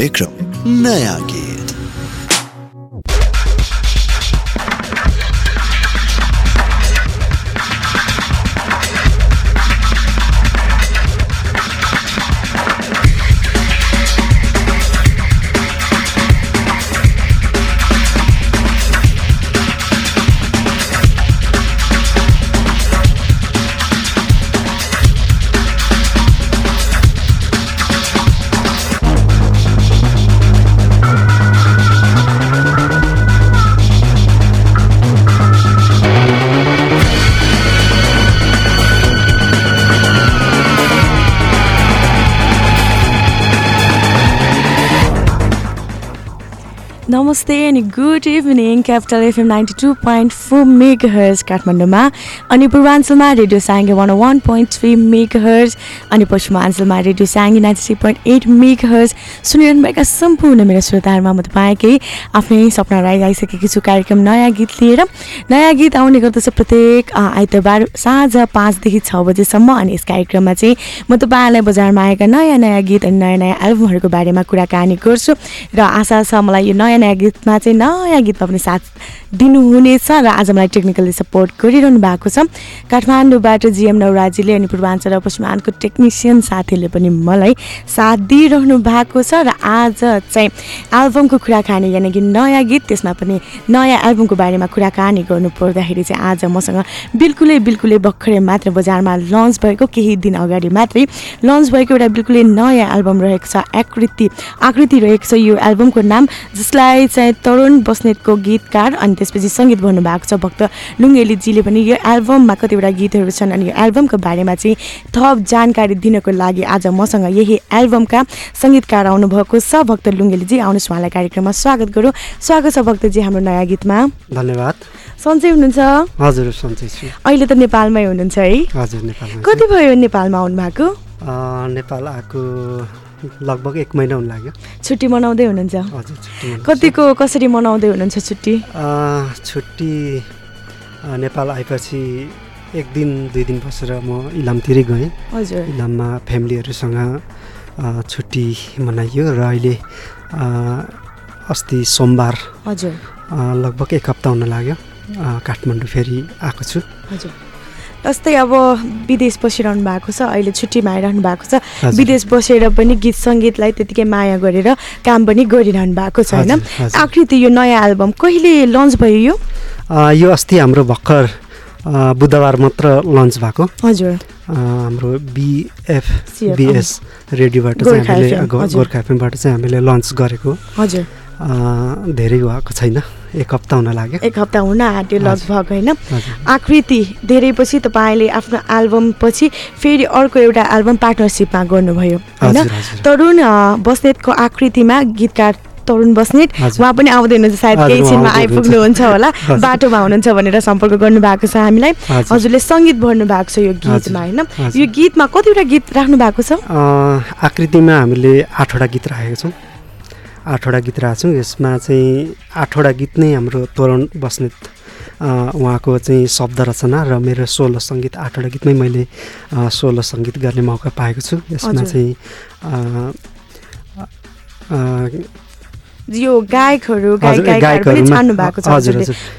कार्यक्रम नया गीत नमस्ते अनि good evening Capital FM ninety two point four megahertz काठमाडौँमा अनि पूर्वाञ्चलमा radio Sarangi one one point three megahertz अनि पश्चिमाञ्चलमा radio Sarangi ninety three point eight megahertz सुनिरहनुभएका सम्पूर्ण मेरो श्रोताहरूमा म तपाईँकै आफ्नै सपना राई आइसकेकी छु। कार्यक्रम नयाँ गीत लिएर। नयाँ गीत आउने गर्दछ प्रत्येक आइतबार साँझ पाँचदेखि छ बजीसम्म। अनि यस कार्यक्रममा चाहिँ म तपाईँहरूलाई बजारमा आएका नयाँ नयाँ गीत अनि नयाँ नयाँ एल्बमहरूको बारेमा कुराकानी गर्छु। र आशा छ मलाई यो नयाँ नयाँ गीतमा चाहिँ नयाँ गीतमा पनि साथ दिनुहुनेछ र आज मलाई टेक्निकली सपोर्ट गरिरहनु भएको छ। काठमाडौँबाट जिएम नवराजीले अनि पूर्वाञ्चल र पश्चिमाञ्चलको टेक्निसियन साथीहरूले पनि मलाई साथ दिइरहनु भएको छ र आज चाहिँ एल्बमको कुराकानी यानि कि नयाँ गीत त्यसमा पनि नयाँ एल्बमको बारेमा कुराकानी गर्नु पर्दाखेरि चाहिँ आज मसँग बिल्कुलै बिल्कुलै भर्खरै मात्र बजारमा लन्च भएको केही दिन अगाडि मात्रै लन्च भएको एउटा बिल्कुलै नयाँ एल्बम रहेको छ आकृति। आकृति रहेको छ यो एल्बमको नाम जसलाई चाहिँ तरुण बस्नेतको गीतकार अनि त्यसपछि सङ्गीत भन्नुभएको छ भक्त लुङ्गेलीजीले पनि यो एल्बममा कतिवटा गीतहरू छन् अनि यो एल्बमको बारेमा चाहिँ थप जानकारी दिनको लागि आज मसँग यही एल्बमका सङ्गीतकार आउनुभएको छ भक्त लुङ्गेलीजी। आउनुहोस् उहाँलाई कार्यक्रममा स्वागत गरौँ। स्वागत छ भक्तजी हाम्रो नयाँ गीतमा। धन्यवाद। सन्चै हुनुहुन्छ? हजुर सन्चै छु। अहिले त नेपालमै हुनुहुन्छ है? हजुर कति भयो नेपालमा आउनुभएको? अँ, नेपाल आएको लगभग एक महिना हुन लाग्यो। छुट्टी मनाउँदै हुनुहुन्छ? हजुर। कतिको कसरी मनाउँदै हुनुहुन्छ छुट्टी? छुट्टी नेपाल आएपछि एक दिन दुई दिन बसेर म इलामतिरै गएँ। हजुर। इलाममा फ्यामिलीहरूसँग छुट्टी मनाइयो र अहिले अस्ति सोमबार हजुर। लगभग एक हप्ता हुन लाग्यो। काठमाडौँ फेरि आएको छु। हजुर। जस्तै अब विदेश बसिरहनु भएको छ अहिले छुट्टीमा आइरहनु भएको छ। विदेश बसेर पनि गीत सङ्गीतलाई त्यतिकै माया गरेर काम पनि गरिरहनु भएको छ होइन। आकृति यो नयाँ एल्बम कहिले लन्च भयो यो? यो अस्ति हाम्रो भर्खर बुधबार मात्र लन्च भएको। हजुर। हाम्रो बिएफ बिएस रेडियोबाट चाहिँ हामीले। गोर्खा एफएमबाट चाहिँ हामीले लन्च गरेको। हजुर। धेरै भएको छैन एक हप्ता हुन लाग्यो एक हप्ता हुन आँट्यो लगभग होइन आकृति धेरै पछि तपाईँले आफ्नो एल्बम पछि फेरि अर्को एउटा एल्बम पार्टनरसिपमा गर्नुभयो होइन। तरुण बस्नेतको आकृतिमा गीतकार तरुण बस्नेत। उहाँ पनि आउँदै हुनुहुन्छ सायद केही छिनमा आइपुग्नुहुन्छ होला। बाटोमा हुनुहुन्छ भनेर सम्पर्क गर्नुभएको छ हामीलाई हजुर। हजुरले सङ्गीत भर्नु भएको छ यो गीतमा होइन। यो गीतमा कतिवटा गीत राख्नु भएको छ आकृतिमा हामीले आठवटा गीत राखेको छौँ आठवटा गीत राखेको छौँ यसमा चाहिँ आठवटा गीत नै हाम्रो तोरण बस्नेत उहाँको चाहिँ शब्द रचना र मेरो सोलो सङ्गीत आठवटा गीतमै मैले सोलो सङ्गीत गर्ने मौका पाएको छु। यसमा। चाहिँ यो गायकहरू।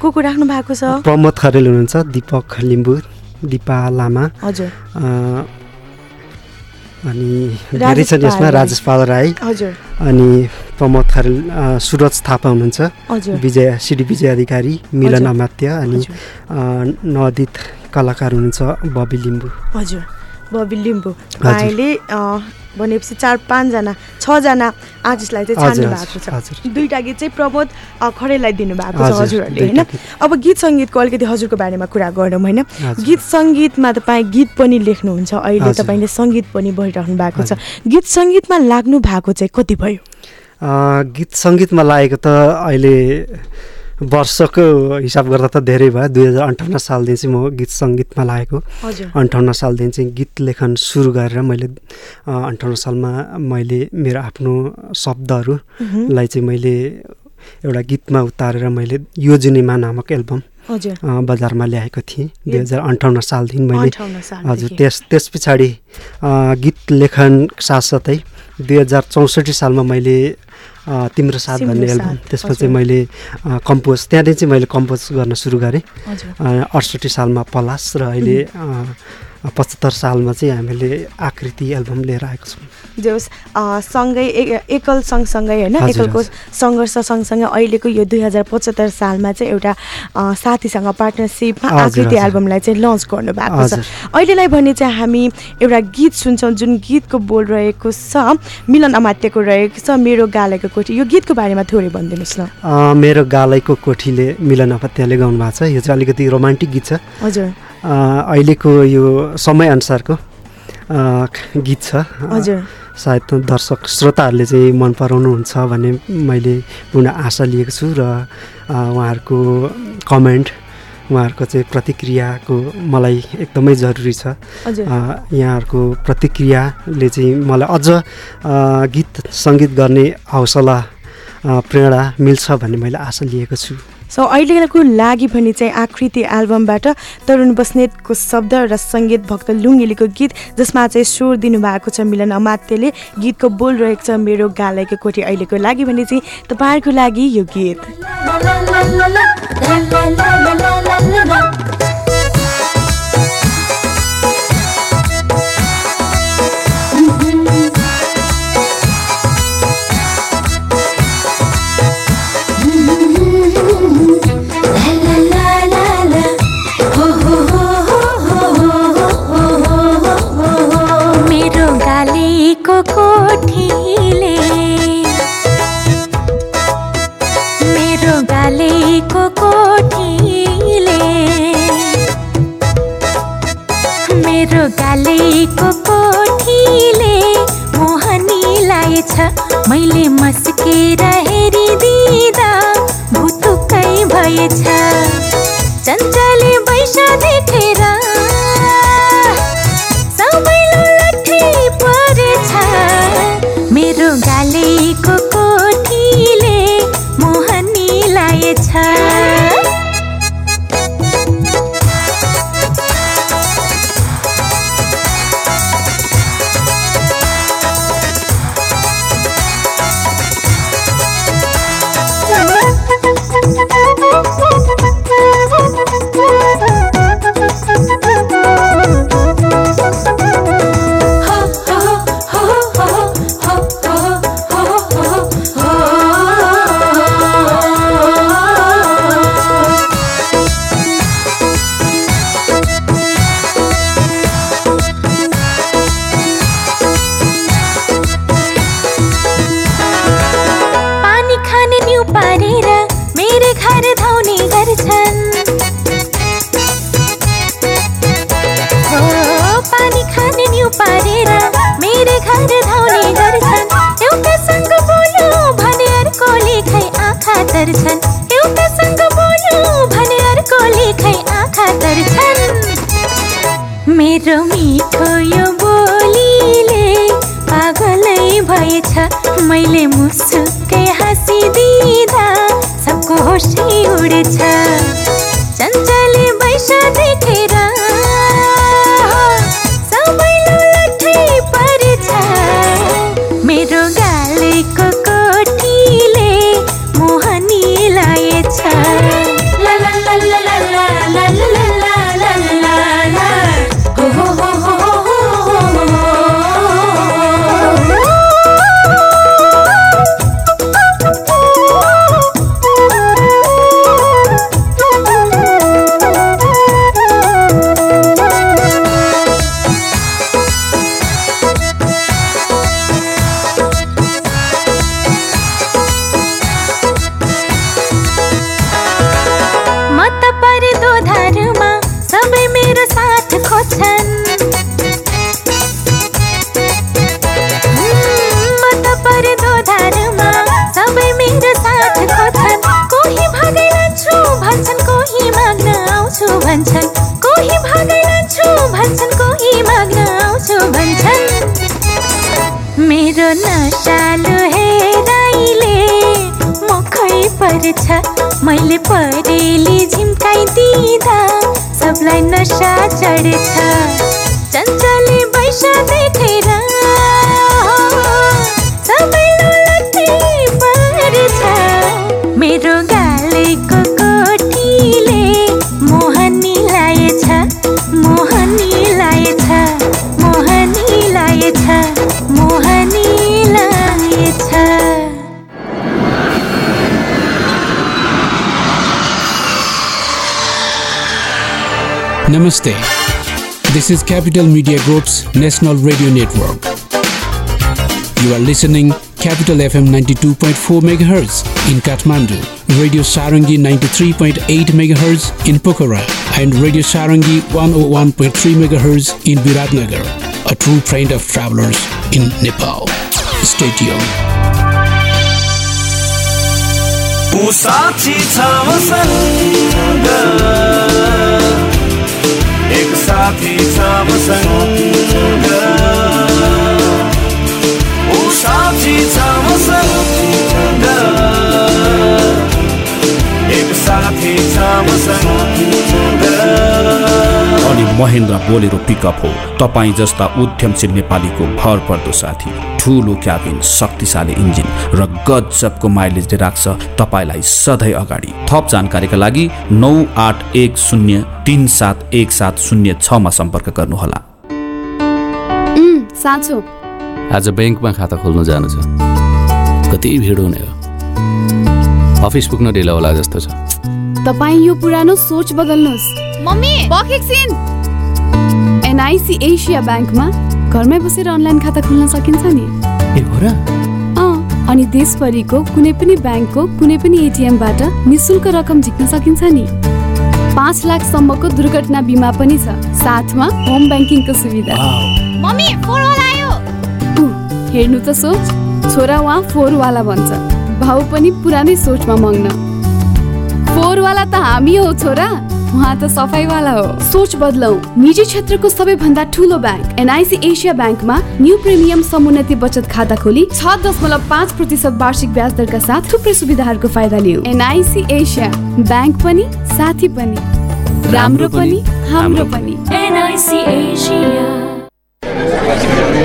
को को राख्नु भएको छ? प्रमोद खरेल हुनुहुन्छ दिपक लिम्बू दिपा लामा हजुर। अनि धेरै छन् यसमा। राजेश पाल राई। हजुर। अनि प्रमोद खरेल सुरज थापा हुनुहुन्छ। विजय सिडी विजय अधिकारी मिलन। अमात्य अनि नवोदित कलाकार हुनुहुन्छ बबी लिम्बू। हजुर। बबी लिम्बू। अँ, भनेपछि चार पाँचजना छजना आर्टिस्टलाई चाहिँ छान्नु भएको छ। दुईवटा गीत चाहिँ प्रमोद खरेललाई दिनुभएको छ हजुर, हजुरहरूले होइन। अब गीत सङ्गीतको अलिकति हजुरको बारेमा कुरा गरौँ होइन। गीत सङ्गीतमा तपाईँ गीत पनि लेख्नुहुन्छ अहिले। तपाईँले सङ्गीत पनि भइरहनु भएको छ गीत सङ्गीतमा लाग्नु भएको चाहिँ कति भयो गीत सङ्गीतमा लागेको त अहिले वर्षको हिसाब गर्दा त धेरै भयो। दुई हजार अन्ठाउन्न सालदेखि चाहिँ म गीत सङ्गीतमा लागेको। अन्ठाउन्न सालदेखि चाहिँ गीत लेखन सुरु गरेर मैले अन्ठाउन्न सालमा मैले मेरो आफ्नो शब्दहरूलाई चाहिँ मैले एउटा गीतमा उतारेर मैले यो जुनिमा नामक एल्बम बजारमा ल्याएको थिएँ। दुई हजार अन्ठाउन्न सालदेखि मैले हजुर त्यस त्यस पछाडि गीत लेखन साथसाथै दुई हजार चौसठी सालमा मैले तिम्रो साथ भन्ने एल्बम त्यसमा। चाहिँ मैले कम्पोज त्यहाँदेखि चाहिँ मैले कम्पोज गर्न सुरु गरेँ। अडसठी सालमा पलास र अहिले पचहत्तर सालमा चाहिँ हामीले आकृति एल्बम लिएर आएको छौँ। जे होस् अ, सँगै एकल सँगसँगै होइन एकलको। सङ्घर्ष सँगसँगै अहिलेको यो दुई हजार पचहत्तर सालमा चाहिँ एउटा साथीसँग पार्टनरसिपमा हजुर, आकृति। एल्बमलाई चाहिँ लन्च गर्नु भएको छ। अहिलेलाई भने चाहिँ हामी एउटा गीत सुन्छौँ जुन गीतको बोल रहेको छ मिलन अमात्यको रहेको छ मेरो गालेको कोठी। यो गीतको बारेमा थोरै भनिदिनुहोस् न मेरो गालैको कोठीले मिलन अपत्याले गाउनु भएको छ। यो चाहिँ अलिकति रोमान्टिक गीत छ। हजुर। अहिलेको यो समयअनुसारको गीत छ। हजुर। सायद दर्शक श्रोताहरूले चाहिँ मन पराउनुहुन्छ भन्ने मैले पूर्ण आशा लिएको छु र उहाँहरूको कमेन्ट उहाँहरूको चाहिँ प्रतिक्रियाको मलाई एकदमै जरुरी छ। यहाँहरूको प्रतिक्रियाले चाहिँ मलाई अझ गीत सङ्गीत गर्ने हौसला प्रेरणा मिल्छ भन्ने मैले आशा लिएको छु। सो अहिलेको लागि भने चाहिँ आकृति एल्बमबाट तरुण बस्नेतको शब्द र सङ्गीत भक्त लुङ्गेलीको गीत जसमा चाहिँ स्वर दिनुभएको छ मिलन अमात्यले गीतको बोल रहेको छ मेरो गालाइको कोठी। अहिलेको लागि भने चाहिँ तपाईँहरूको लागि यो गीत। आँखा तर्छन् एउटासँग बोल्यो भने अर्कोले खै आँखा तर्छन् मेरो मिठो यो बोलीले पागलै भएछ मैले मुसुक्कै हाँसिदिँदा सबको होसै उडेछ। मेरो नसालु हेराइले मुखै पर्छ मैले परेली झिम्काइदिँदा सबलाई नसा चढेछ। चञ्चले बैसा देखेर Namaste. This is Capital Media Group's National Radio Network. You are listening Capital FM 92.4 MHz in Kathmandu, Radio Sarangi 93.8 MHz in Pokhara, and Radio Sarangi 101.3 MHz in Viratnagar, a true friend of travelers in Nepal. Stay tuned. एक साथी छ मसँग ऊ साक्षी छ मसँग एक साथी छ मसँग अनि महेन्द्र बोलेरो पिकअप हो। तपाईँ जस्ता उद्यमशील नेपालीको भर पर्दो साथी ठुलो क्याबिन शक्तिशाली इन्जिन र गजबको माइलेजले राख्छ तपाईँलाई सधैँ अगाडि थप जानकारीका लागि नौ आठ एक शून्य तिन सात एक सात शून्य छमा सम्पर्क गर्नुहोला। साँचो। आज ब्याङ्कमा खाता खोल्नु जानु छ। कति भिड हुने हो। अफिस पुग्न ढिलो होला जस्तो छ। तपाईँ यो पुरानो सोच बदल्नुहोस्। मम्मी एकछिन एनआइसी एसिया ब्याङ्कमा घरमै बसेर अनलाइन खाता खोल्न सकिन्छ नि। ए हो र? अँ अनि देशभरिको कुनै पनि ब्याङ्कको कुनै पनि एटिएमबाट निशुल्क रकम झिक्न सकिन्छ नि। पाँच लाखसम्मको दुर्घटना बिमा पनि छ साथमा होम ब्याङ्किङको सुविधा। मम्मी हेर्नु त सोच छोरा उहाँ फोरवाला भन्छ। भाउ पनि पुरानै सोचमा मग्न। फोरवाला त हामी हो छोरा। उहाँ त सफाइवाला हो। सोच बदलौ। निजी क्षेत्रको सबैभन्दा ठुलो ब्याङ्क एनआइसी एसिया ब्याङ्कमा न्यू प्रिमियम समुन्नति बचत खाता खोली छ दशमलव पाँच प्रतिशत वार्षिक ब्याज दरका साथ थुप्रै सुविधाहरूको फाइदा लिऊ एनआइसी एसिया। ब्याङ्क पनि साथी पनि। राम्रो पनि हाम्रो पनि। NIC Asia.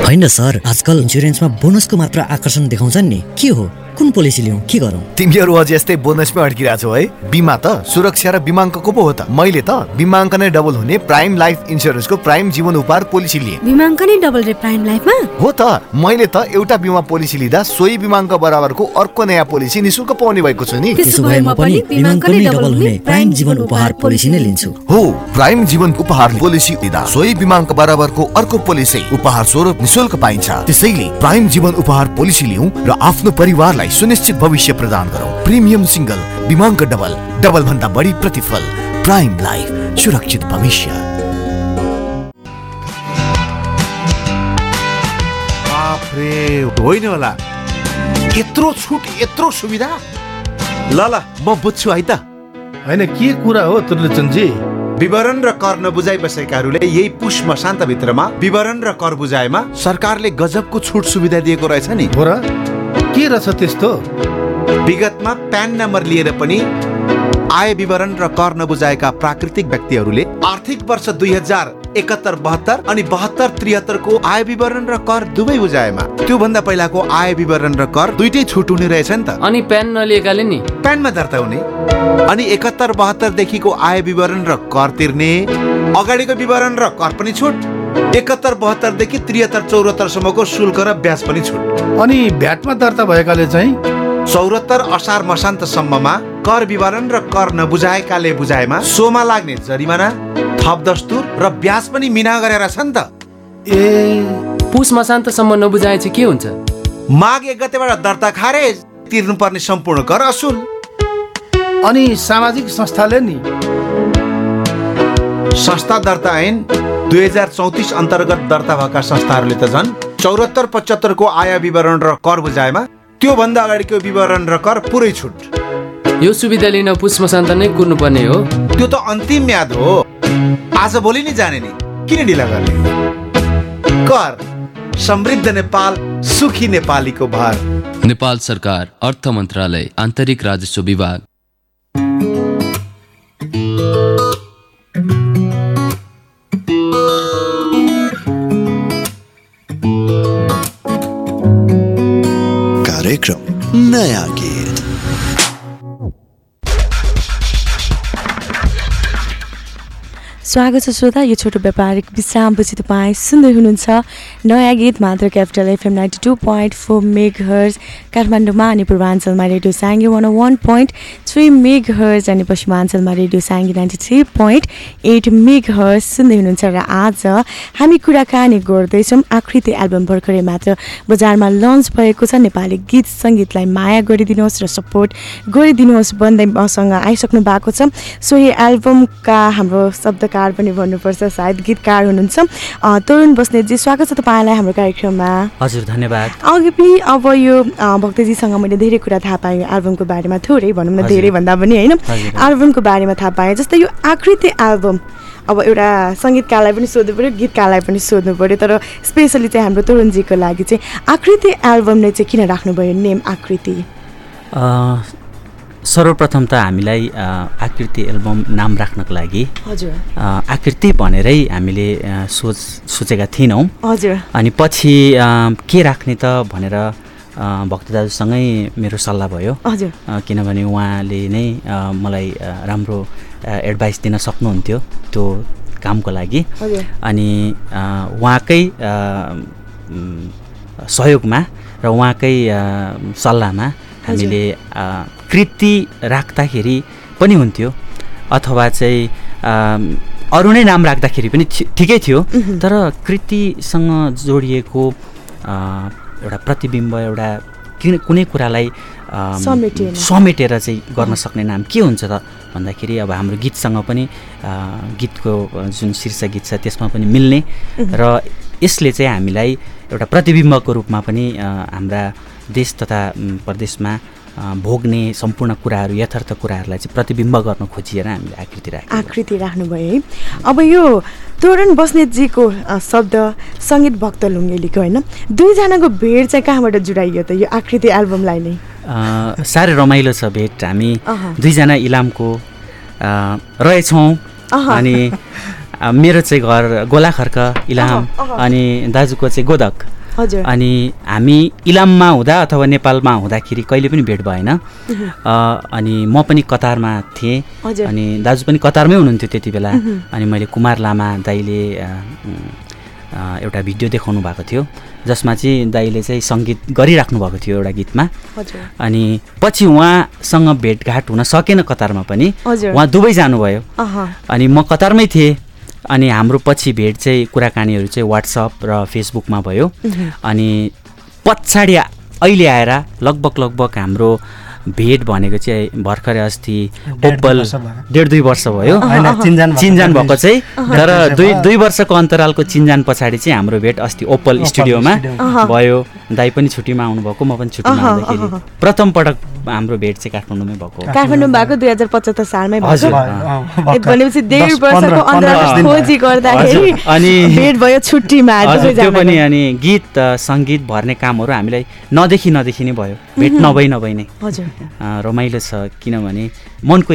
होइन सर आजकल इन्सुरेन्समा बोनसको मात्र आकर्षण देखाउँछन् नि। के हो? कुन पोलिसी लिउँ के गरौँ? तिमीहरू अझ यस्तै बोनसमै अड्किरहेको छौ है। बिमा त सुरक्षा र बिमाङ्कको पो हो त। मैले त बिमाङ्क नै डबल हुने प्राइम लाइफ इन्सुरेन्सको प्राइम जीवन उपहार पोलिसी लिएँ। बिमाङ्क नै डबल रे प्राइम लाइफमा? हो त। मैले त एउटा बिमा पोलिसी लिँदा सोही बिमाङ्क बराबरको अर्को नयाँ पोलिसी निशुल्क पाउने भएको छु नि। त्यसो भए म पनि बिमाङ्क नै डबल हुने प्राइम जीवन उपहार पोलिसी नै लिन्छु। हो प्राइम जीवन उपहार पोलिसी लिँदा सोही बिमाङ्क बराबरको अर्को पोलिसी उपहार स्वरूप निशुल्क पाइन्छ। त्यसैले प्राइम जीवन उपहार पोलिसी लिउँ र आफ्नो परिवारलाई सुनिश्चित भविष्य प्रदान गरौँ। प्रिमियम सिंगल बिमाङ्क डबल डबल भन्दा बढी प्रतिफल। प्राइम लाइफ सुरक्षित भविष्य। होइन होला। यत्रो छुट यत्रो सुविधा? ल ल म बुझ्छु है त। होइन के कुरा हो त्रिलोचनजी विवरण र कर नबुझाइ बसेकाहरूले यही पुष मसान्तभित्रमा विवरण र कर बुझाएमा सरकारले गजबको छुट सुविधा दिएको रहेछ नि। हो र? के रहेछ त्यस्तो? विगतमा प्यान नम्बर लिएर पनि आय विवरण र कर नबुझाएका प्राकृतिक व्यक्तिहरूले आर्थिक वर्ष दुई हजार एकहत्तर बहत्तर अनि बहत्तर त्रिहत्तरको आय विवरण र कर दुवै बुझाएमा। त्योभन्दा पहिलाको आय विवरण र कर दुइटै छुट हुने रहेछ नि त। अनि प्यान नलिएकाले नि? प्यानमा दर्ता हुने। अनि एकहत्तर बहत्तरदेखिको आय विवरण र कर तिर्ने अगाडिको विवरण र कर पनि छुट। एकहत्तर बहत्तरदेखि त्रिहत्तर चौरात्तरसम्मको शुल्क र ब्याज पनि छुट। अनि भ्याटमा दर्ता भएकाले चाहिँ? चौरात्तर असार मसान्तसम्ममा कर विवरण र कर नबुझाएकाले बुझाएमा सोमा लाग्ने जरिमाना थप दस्तुर र ब्याज पनि मिना गरेर छ नि त। ए। पुस मसान्तसम्म नबुझाए चाहिँ के हुन्छ? माघ एक गतेबाट दर्ता खारेज तिर्नुपर्ने सम्पूर्ण कर असुल। अनि सामाजिक संस्थाले नि? संस्था दर्ता ऐन दुई हजार चौतिस अन्तर्गत दर्ता भएका संस्थाहरूले त झन् चौरात्तर पचहत्तरको आय विवरण र कर बुझाएमा त्योभन्दा अगाडिको विवरण र कर पुरै छुट। यो सुविधा लिन पुस मसान्त नै कुर्नुपर्ने हो। त्यो त अन्तिम म्याद हो। आज भोलि नै जाने नि। किन ढिला गर्ने? कर समृद्ध नेपाल सुखी नेपालीको भार। नेपाल सरकार अर्थ मन्त्रालय आन्तरिक राजस्व विभाग। नया गीत स्वागत छ श्रोता यो छोटो व्यापारिक विश्रामपछि तपाईँ सुन्दै हुनुहुन्छ। नयाँ गीत मात्र Capital FM ninety two point four megahertz काठमाडौँमा अनि पूर्वाञ्चलमा radio Sarangi one one point three megahertz अनि पश्चिमाञ्चलमा radio Sarangi ninety three point eight megahertz सुन्दै हुनुहुन्छ र आज हामी कुराकानी गर्दैछौँ आकृति एल्बम भर्खरै मात्र बजारमा लन्च भएको छ। नेपाली गीत सङ्गीतलाई माया गरिदिनुहोस् र सपोर्ट गरिदिनुहोस् भन्दै मसँग आइसक्नु भएको छ। सोही एल्बमका हाम्रो शब्दकार पनि भन्नुपर्छ सायद गीतकार हुनुहुन्छ। तरुण बस्नेतजी स्वागत छ तपाईँलाई हाम्रो कार्यक्रममा। हजुर धन्यवाद। अघि पनि अब यो भक्तजीसँग मैले धेरै कुरा थाहा पाएँ एल्बमको बारेमा थोरै भनौँ न। धेरै भन्दा पनि होइन। एल्बमको बारेमा थाहा पाएँ जस्तै यो आकृति एल्बम। अब एउटा सङ्गीतकारलाई पनि सोध्नु पऱ्यो गीतकारलाई पनि सोध्नु पऱ्यो तर स्पेसली चाहिँ हाम्रो तरुणजीको लागि चाहिँ आकृति एल्बमले चाहिँ किन राख्नुभयो नेम आकृति? सर्वप्रथम त हामीलाई आकृति एल्बम नाम राख्नको लागि हजुर। आकृति भनेरै हामीले सोच सोचेका थिएनौँ हजुर। अनि पछि के राख्ने त भनेर भक्त दाजुसँगै मेरो सल्लाह भयो। हजुर। किनभने उहाँले नै मलाई राम्रो एडभाइस दिन सक्नुहुन्थ्यो त्यो कामको लागि। अनि उहाँकै सहयोगमा र उहाँकै सल्लाहमा हामीले कृति राख्दाखेरि पनि हुन्थ्यो अथवा चाहिँ अरू नै नाम राख्दाखेरि पनि ठिकै थियो। तर कृतिसँग जोडिएको एउटा प्रतिबिम्ब एउटा किन कुनै कुरालाई समेटेर। चाहिँ गर्न सक्ने नाम के हुन्छ त भन्दाखेरि अब हाम्रो गीतसँग पनि गीतको जुन शीर्ष गीत छ त्यसमा पनि मिल्ने। र यसले चाहिँ हामीलाई एउटा प्रतिबिम्बको रूपमा पनि हाम्रा देश तथा प्रदेशमा भोग्ने सम्पूर्ण कुराहरू यथार्थ कुराहरूलाई चाहिँ प्रतिबिम्ब गर्न खोजिएर हामीले आकृति राख्यौँ। आकृति राख्नुभयो है। अब यो तोरण बस्नेतजीको शब्द सङ्गीत भक्त लुङ्गेलीको होइन। दुईजनाको भेट चाहिँ कहाँबाट जुडाइयो त यो आकृति एल्बमलाई नै? साह्रै रमाइलो छ भेट। हामी। दुईजना इलामको रहेछौँ। अनि मेरो चाहिँ घर गोलाखर्क इलाम। अनि दाजुको चाहिँ गोदक। हजुर। अनि हामी इलाममा हुँदा अथवा नेपालमा हुँदाखेरि कहिले पनि भेट भएन। अनि म पनि कतारमा थिएँ। अनि दाजु पनि कतारमै हुनुहुन्थ्यो त्यति बेला। अनि मैले कुमार लामा दाईले एउटा भिडियो देखाउनु भएको थियो। जसमा चाहिँ दाईले चाहिँ सङ्गीत गरिराख्नु भएको थियो एउटा गीतमा। अनि पछि उहाँसँग भेटघाट हुन सकेन कतारमा पनि। उहाँ दुबई जानुभयो। अनि म कतारमै थिएँ। अनि हाम्रो पछि भेट चाहिँ कुराकानीहरू चाहिँ वाट्सएप र फेसबुकमा भयो। अनि पछाडि अहिले आएर लगभग लगभग हाम्रो भेट भनेको चाहिँ भर्खरै अस्ति ओप्पल। डेढ दुई वर्ष भयो होइन, चिनजान भएको चाहिँ। तर दुई दुई वर्ष दुई वर्षको अन्तरालको चिनजान पछाडि चाहिँ हाम्रो भेट अस्ति ओप्पल स्टुडियोमा। भयो दाई पनि छुट्टीमा आउनुभएको म पनि छुट्टीमा आउँदाखेरि। प्रथम पटक हाम्रो भेट चाहिँ काठमाडौँमै भएको। काठमाडौँ भएको दुई हजार पचहत्तर सालमै भनेपछि डेढ वर्षको अन्तराल। खोजी गर्दाखेरि अनि- भेट भयो छुट्टीमा त्यो। पनि अनि गीत सङ्गीत भर्ने कामहरू हामीलाई नदेखि नदेखि नै भयो भेट। नभई नभई नै हजुर रमाइलो छ किनभने मनको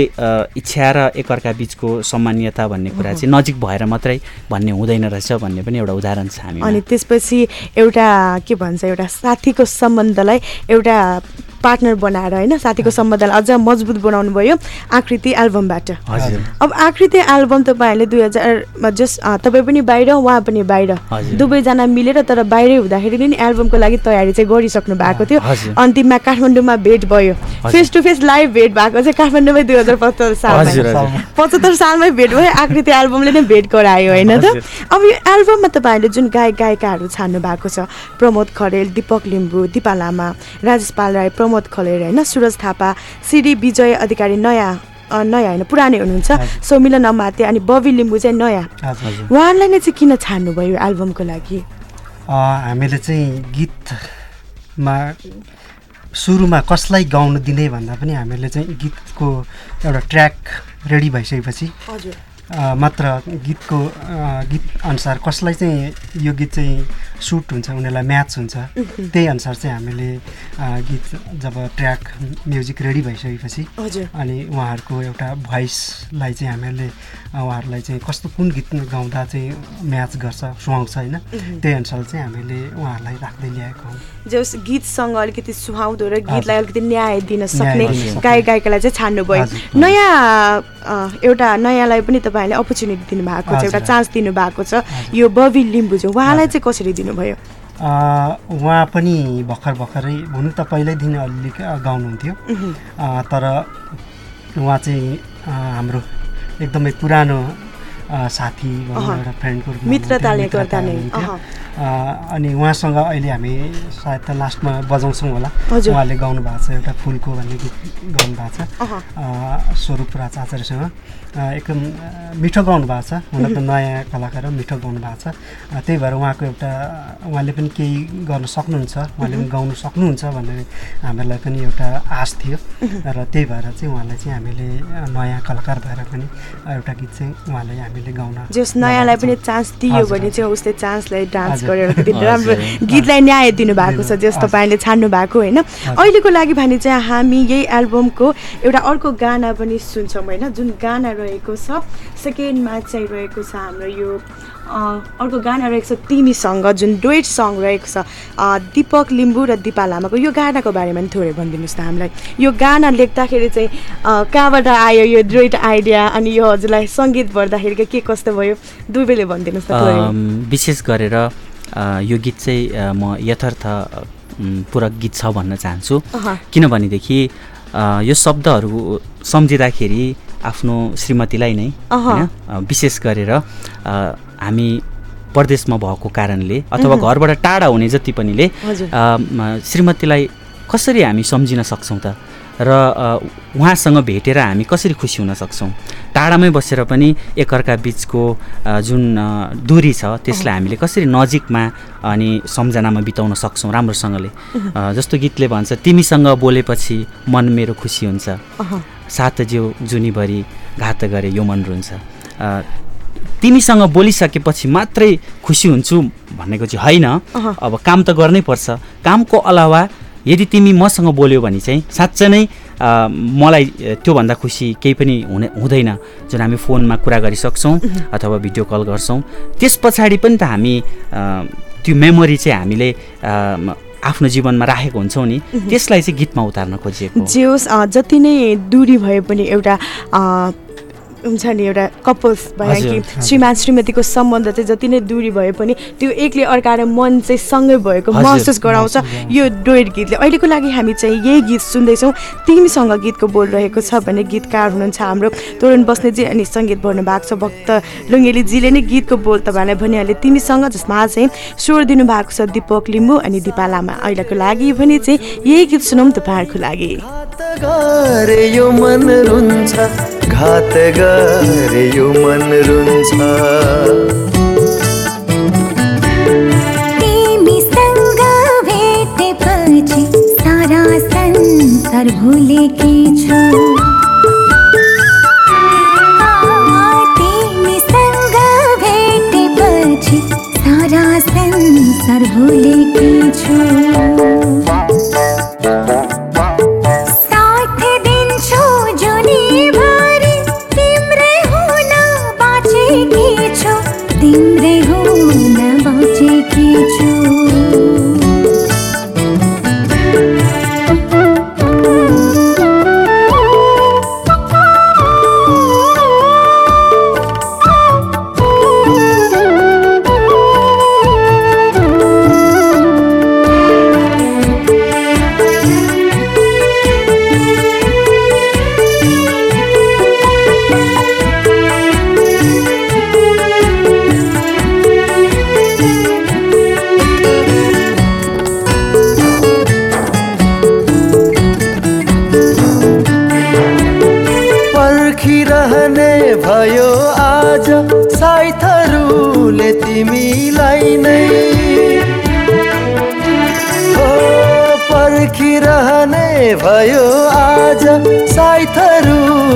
इच्छा र एकअर्का बिचको सम्मान्यता भन्ने कुरा चाहिँ नजिक भएर मात्रै भन्ने हुँदैन रहेछ भन्ने पनि एउटा उदाहरण छ हामी अनि त्यसपछि एउटा के भन्छ एउटा साथीको सम्बन्धलाई एउटा पार्टनर बनाएर होइन साथीको सम्बन्धलाई अझ मजबुत बनाउनु भयो आकृति एल्बमबाट अब आकृति एल्बम तपाईँहरूले दुई हजारमा जस अँ, तपाईँ पनि बाहिर उहाँ पनि बाहिर। दुवैजना मिलेर तर बाहिरै हुँदाखेरि नि एल्बमको लागि तयारी चाहिँ गरिसक्नु भएको थियो। अन्तिममा काठमाडौँमा भेट भयो। फेस टु फेस लाइभ भेट भएको चाहिँ काठमाडौँमै दुई हजार पचहत्तर सालमा। पचहत्तर सालमै भेट भयो आकृति एल्बमले नै भेट गरायो होइन त। अब यो एल्बममा तपाईँहरूले जुन गायक गायिकाहरू छान्नु भएको छ प्रमोद खरेल दिपक लिम्बू दिपा लामा राजेश पाल राई प्रमोद खरेल होइन? सुरज थापा सिडी विजय अधिकारी नयाँ नयाँ होइन? पुरानै हुनुहुन्छ। सौमिलन अमात्य अनि बबी लिम्बू चाहिँ नयाँ। उहाँहरूलाई नै चाहिँ किन छान्नुभयो एल्बमको लागि? हामीले चाहिँ गीतमा सुरुमा कसलाई गाउन दिने भन्दा पनि हामीले चाहिँ गीतको एउटा ट्र्याक रेडी भइसकेपछि हजुर। मात्र गीतको गीत अनुसार कसलाई चाहिँ यो गीत चाहिँ सुट हुन्छ उनीहरूलाई म्याच हुन्छ। त्यही अनुसार चाहिँ हामीले गीत जब ट्र्याक म्युजिक रेडी भइसकेपछि। अनि उहाँहरूको एउटा भोइसलाई चाहिँ हामीहरूले उहाँहरूलाई चाहिँ कस्तो कुन गीत गाउँदा चाहिँ म्याच गर्छ सुहाउँछ होइन। त्यही अनुसार चाहिँ हामीले उहाँहरूलाई राख्दै ल्याएको हौँ जस गीतसँग अलिकति सुहाउँदो र गीतलाई अलिकति न्याय दिन सक्ने। गायक गायिकालाई चाहिँ छान्नुभयो। नयाँ एउटा नयाँलाई पनि तपाईँहरूले अपर्च्युनिटी दिनुभएको छ एउटा। चान्स दिनुभएको छ। यो बबी लिम्बू चाहिँ उहाँलाई चाहिँ कसरी दिनुभयो? उहाँ पनि भर्खर भर्खरै हुनु त पहिल्यैदेखि अलिअलि गाउनुहुन्थ्यो। तर उहाँ चाहिँ हाम्रो एकदमै पुरानो साथी। एउटा फ्रेन्डको मित्रताले गर्दा नै, अनि उहाँसँग अहिले हामी सायद त लास्टमा बजाउँछौँ होला। उहाँले गाउनु भएको छ एउटा फुलको भन्ने गीत गाउनु भएको छ स्वरूप राज आचार्यसँग एकदम मिठो गाउनु भएको छ हुन त। नयाँ कलाकार मिठो गाउनु भएको छ त्यही भएर उहाँको एउटा उहाँले पनि केही गर्न सक्नुहुन्छ उहाँले पनि। गाउनु सक्नुहुन्छ भन्ने हामीहरूलाई पनि एउटा आश थियो। र त्यही भएर चाहिँ उहाँलाई चाहिँ हामीले नयाँ कलाकार भएर पनि एउटा गीत चाहिँ उहाँलाई हामीले गाउन जस नयाँलाई पनि चान्स दियो भने चाहिँ उसले चान्सलाई डान्स। गरेर। राम्रो गीतलाई न्याय दिनुभएको छ जस तपाईँले छान्नु भएको होइन? अहिलेको लागि भने चाहिँ हामी यही एल्बमको एउटा अर्को गाना पनि सुन्छौँ होइन? जुन गाना रहेको छ सेकेन्डमा चाहिँ रहेको छ हाम्रो यो अर्को गाना रहेको छ तिमीसँग जुन डुएट सङ रहेको छ दिपक लिम्बू र दिपा लामाको। यो गानाको बारेमा पनि थोरै भनिदिनुहोस् त हामीलाई। यो गाना लेख्दाखेरि चाहिँ कहाँबाट आयो यो डुएट आइडिया? अनि यो हजुरलाई सङ्गीत भर्दाखेरि के कस्तो भयो? दुवैले भनिदिनुहोस् त अम, विशेष गरेर यो गीत चाहिँ म यथार्थ पूरक गीत छ भन्न चाहन्छु। किनभनेदेखि यो शब्दहरू सम्झिँदाखेरि आफ्नो श्रीमतीलाई नै। होइन? विशेष गरेर हामी परदेशमा भएको कारणले अथवा। घरबाट टाढा हुने जति पनिले श्रीमतीलाई कसरी हामी सम्झिन सक्छौँ त? र उहाँसँग भेटेर हामी कसरी खुसी हुन सक्छौँ? टाढामै बसेर पनि एकअर्का बिचको जुन दूरी छ त्यसलाई हामीले कसरी नजिकमा अनि सम्झनामा बिताउन सक्छौँ राम्रोसँगले? जस्तो गीतले भन्छ तिमीसँग बोलेपछि मन मेरो खुसी हुन्छ। सात जिउ जुनीभरि घात गरे यो मन रुन्छ। तिमीसँग बोलिसकेपछि मात्रै खुसी हुन्छु भनेको चाहिँ होइन। अब काम त गर्नै पर्छ। कामको अलावा यदि तिमी मसँग बोल्यो भने चाहिँ साँच्चै नै मलाई त्योभन्दा खुसी केही पनि हुने हुँदैन जुन हामी फोनमा कुरा गरिसक्छौँ अथवा भिडियो कल गर्छौँ। त्यस पछाडि पनि त हामी त्यो मेमोरी चाहिँ हामीले आफ्नो जीवनमा राखेको हुन्छौँ नि। त्यसलाई चाहिँ गीतमा उतार्न खोजिएको। जे होस् जति नै दूरी भए पनि एउटा हुन्छ नि एउटा कपल्स भयो कि। श्रीमान श्रीमतीको सम्बन्ध चाहिँ जति नै दूरी भए पनि त्यो एकले अर्काले मन चाहिँ सँगै भएको महसुस गराउँछ। यो डोइट गीतले। अहिलेको लागि हामी चाहिँ यही गीत सुन्दैछौँ। तिमीसँग गीतको बोल रहेको छ भने गीतकार हुनुहुन्छ हाम्रो तोरण बस्नेजी अनि सङ्गीत भर्नु भएको छ भक्त लुङ्गेलीजीले नै गीतको बोल तपाईँलाई भनिहाले। तिमीसँग जसमा चाहिँ स्वर दिनुभएको छ दिपक लिम्बू अनि दिपा लामा। अहिलेको लागि भने चाहिँ यही गीत सुनौँ तपाईँहरूको लागि। घात गरे यो मन रुन्छ। संसार भुलेकी छु। तिमीसँग भेटेपछि सारा संसार भुलेकी छु।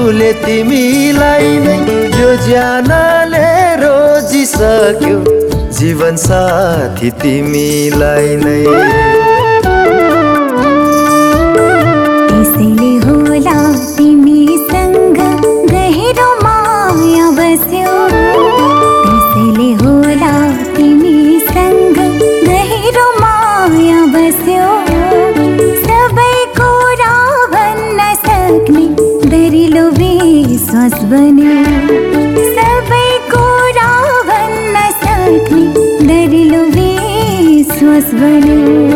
साइथहरूले तिमीलाई नै यो ज्यानले रोजिसक्यो। जीवन साथी तिमीलाई नै। विश्वास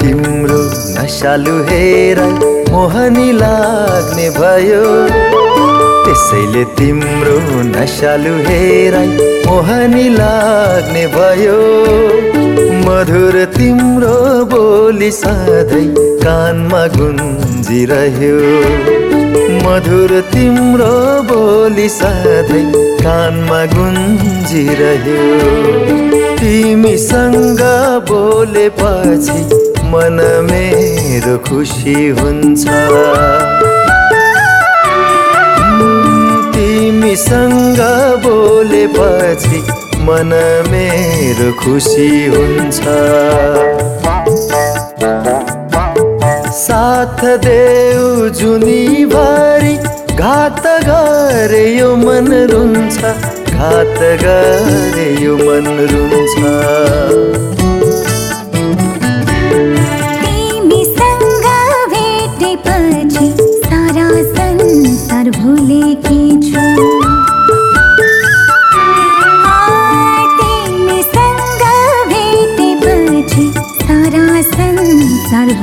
तिम्रो नसालु हेर मोहनी लाग्ने भयो। त्यसैले तिम्रो नसालु हेर मोहनी लाग्ने भयो। मधुर तिम्रो बोली सधैँ कानमा गुन्जिरह्यो। मधुर तिम्रो बोली सधैँ कानमा गुन्जिरह्यो। तिमीसँग बोलेपछि मन मेरो खुसी हुन्छ। तिमीसँग बोलेपछि मन मेरो खुसी हुन्छ। साथ देऊ जुनीभरि घात गरे यो मन रुन्छ घात गरे यो मन रुन्छ।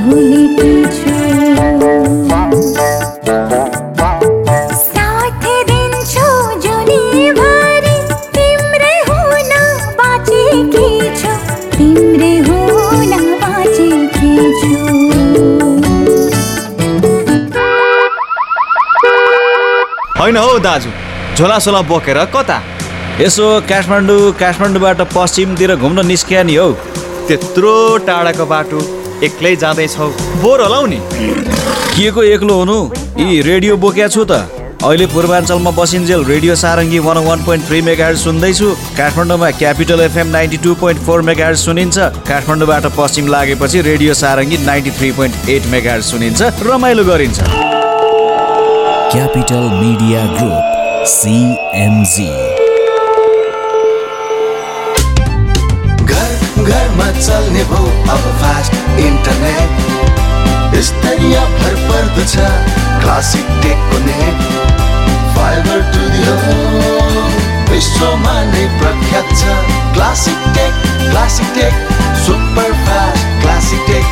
होइन हौ दाजु झोलासोला बोकेर कता? यसो काठमाडौँ काठमाडौँबाट पश्चिमतिर घुम्न निस्किया नि हौ। त्यत्रो टाढाको बाटो। एक्लै जाँदैछौ। बोर होला नि के को एक्लो हुनु? यी रेडियो बोक्या छु त। अहिले पूर्वाञ्चलमा बसिन्जेल radio Sarangi one one point three mega सुन्दैछु। काठमाडौँमा Capital FM ninety two point four mega सुनिन्छ। काठमाडौँबाट पश्चिम लागेपछि radio Sarangi ninety three point eight mega सुनिन्छ। रमाइलो गरिन्छ। क्यापिटल मिडिया ग्रुप सिएमजी घर घरमा चल्ने भो अब फास्ट इन्टरनेट स्तरीय भर पर्दछ क्लासिक टेकको नेट फाइबर टु दि विश्वमा नै प्रख्यात छ classic tech classic tech super fast classic tech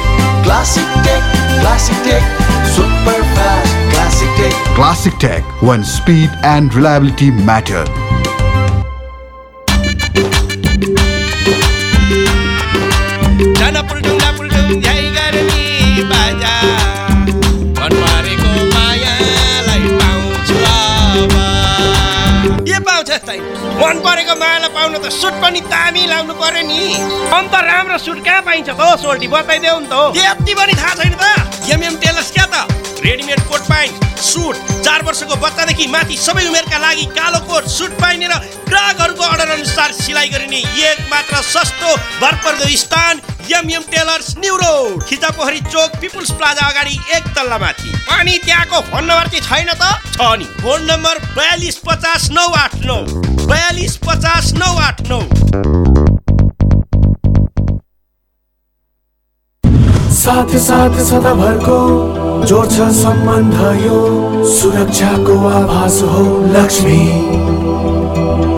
classic tech classic tech super fast classic tech Classic Tech, when speed and reliability matter. मन परेको मायालाई पाउन त सुट पनि दामी लाउनु पर्यो नि। अन्त राम्रो सुट कहाँ पाइन्छ त? हो सोल्टी बताइदेऊ नि त हो। यति पनि थाहा छैन त। एमएम टेलर्स क्या त? रेडिमेड कोट सु सुट। चार वर्षको बच्चादेखि माथि सबै उमेरका लागि कालो कोट सुट पाइने र ग्राहकहरूको अर्डर अनुसार सिलाइ गरिने एक मात्र सस्तो भरपर्दो स्थान यम Tailors New Road Khichapokhari Chowk People's Plaza अगाडि एक तल्ला माथि। अनि त्यहाँको फोन नम्बर चाहिँ छैन त? छ नि। फोन नम्बर बयालिस पचास नौ आठ नौ। बयालिस पचास नौ आठ नौ। साथ साथ सदाभरको जोड्छ सम्बन्ध यो सुरक्षाको आभास हो लक्ष्मी।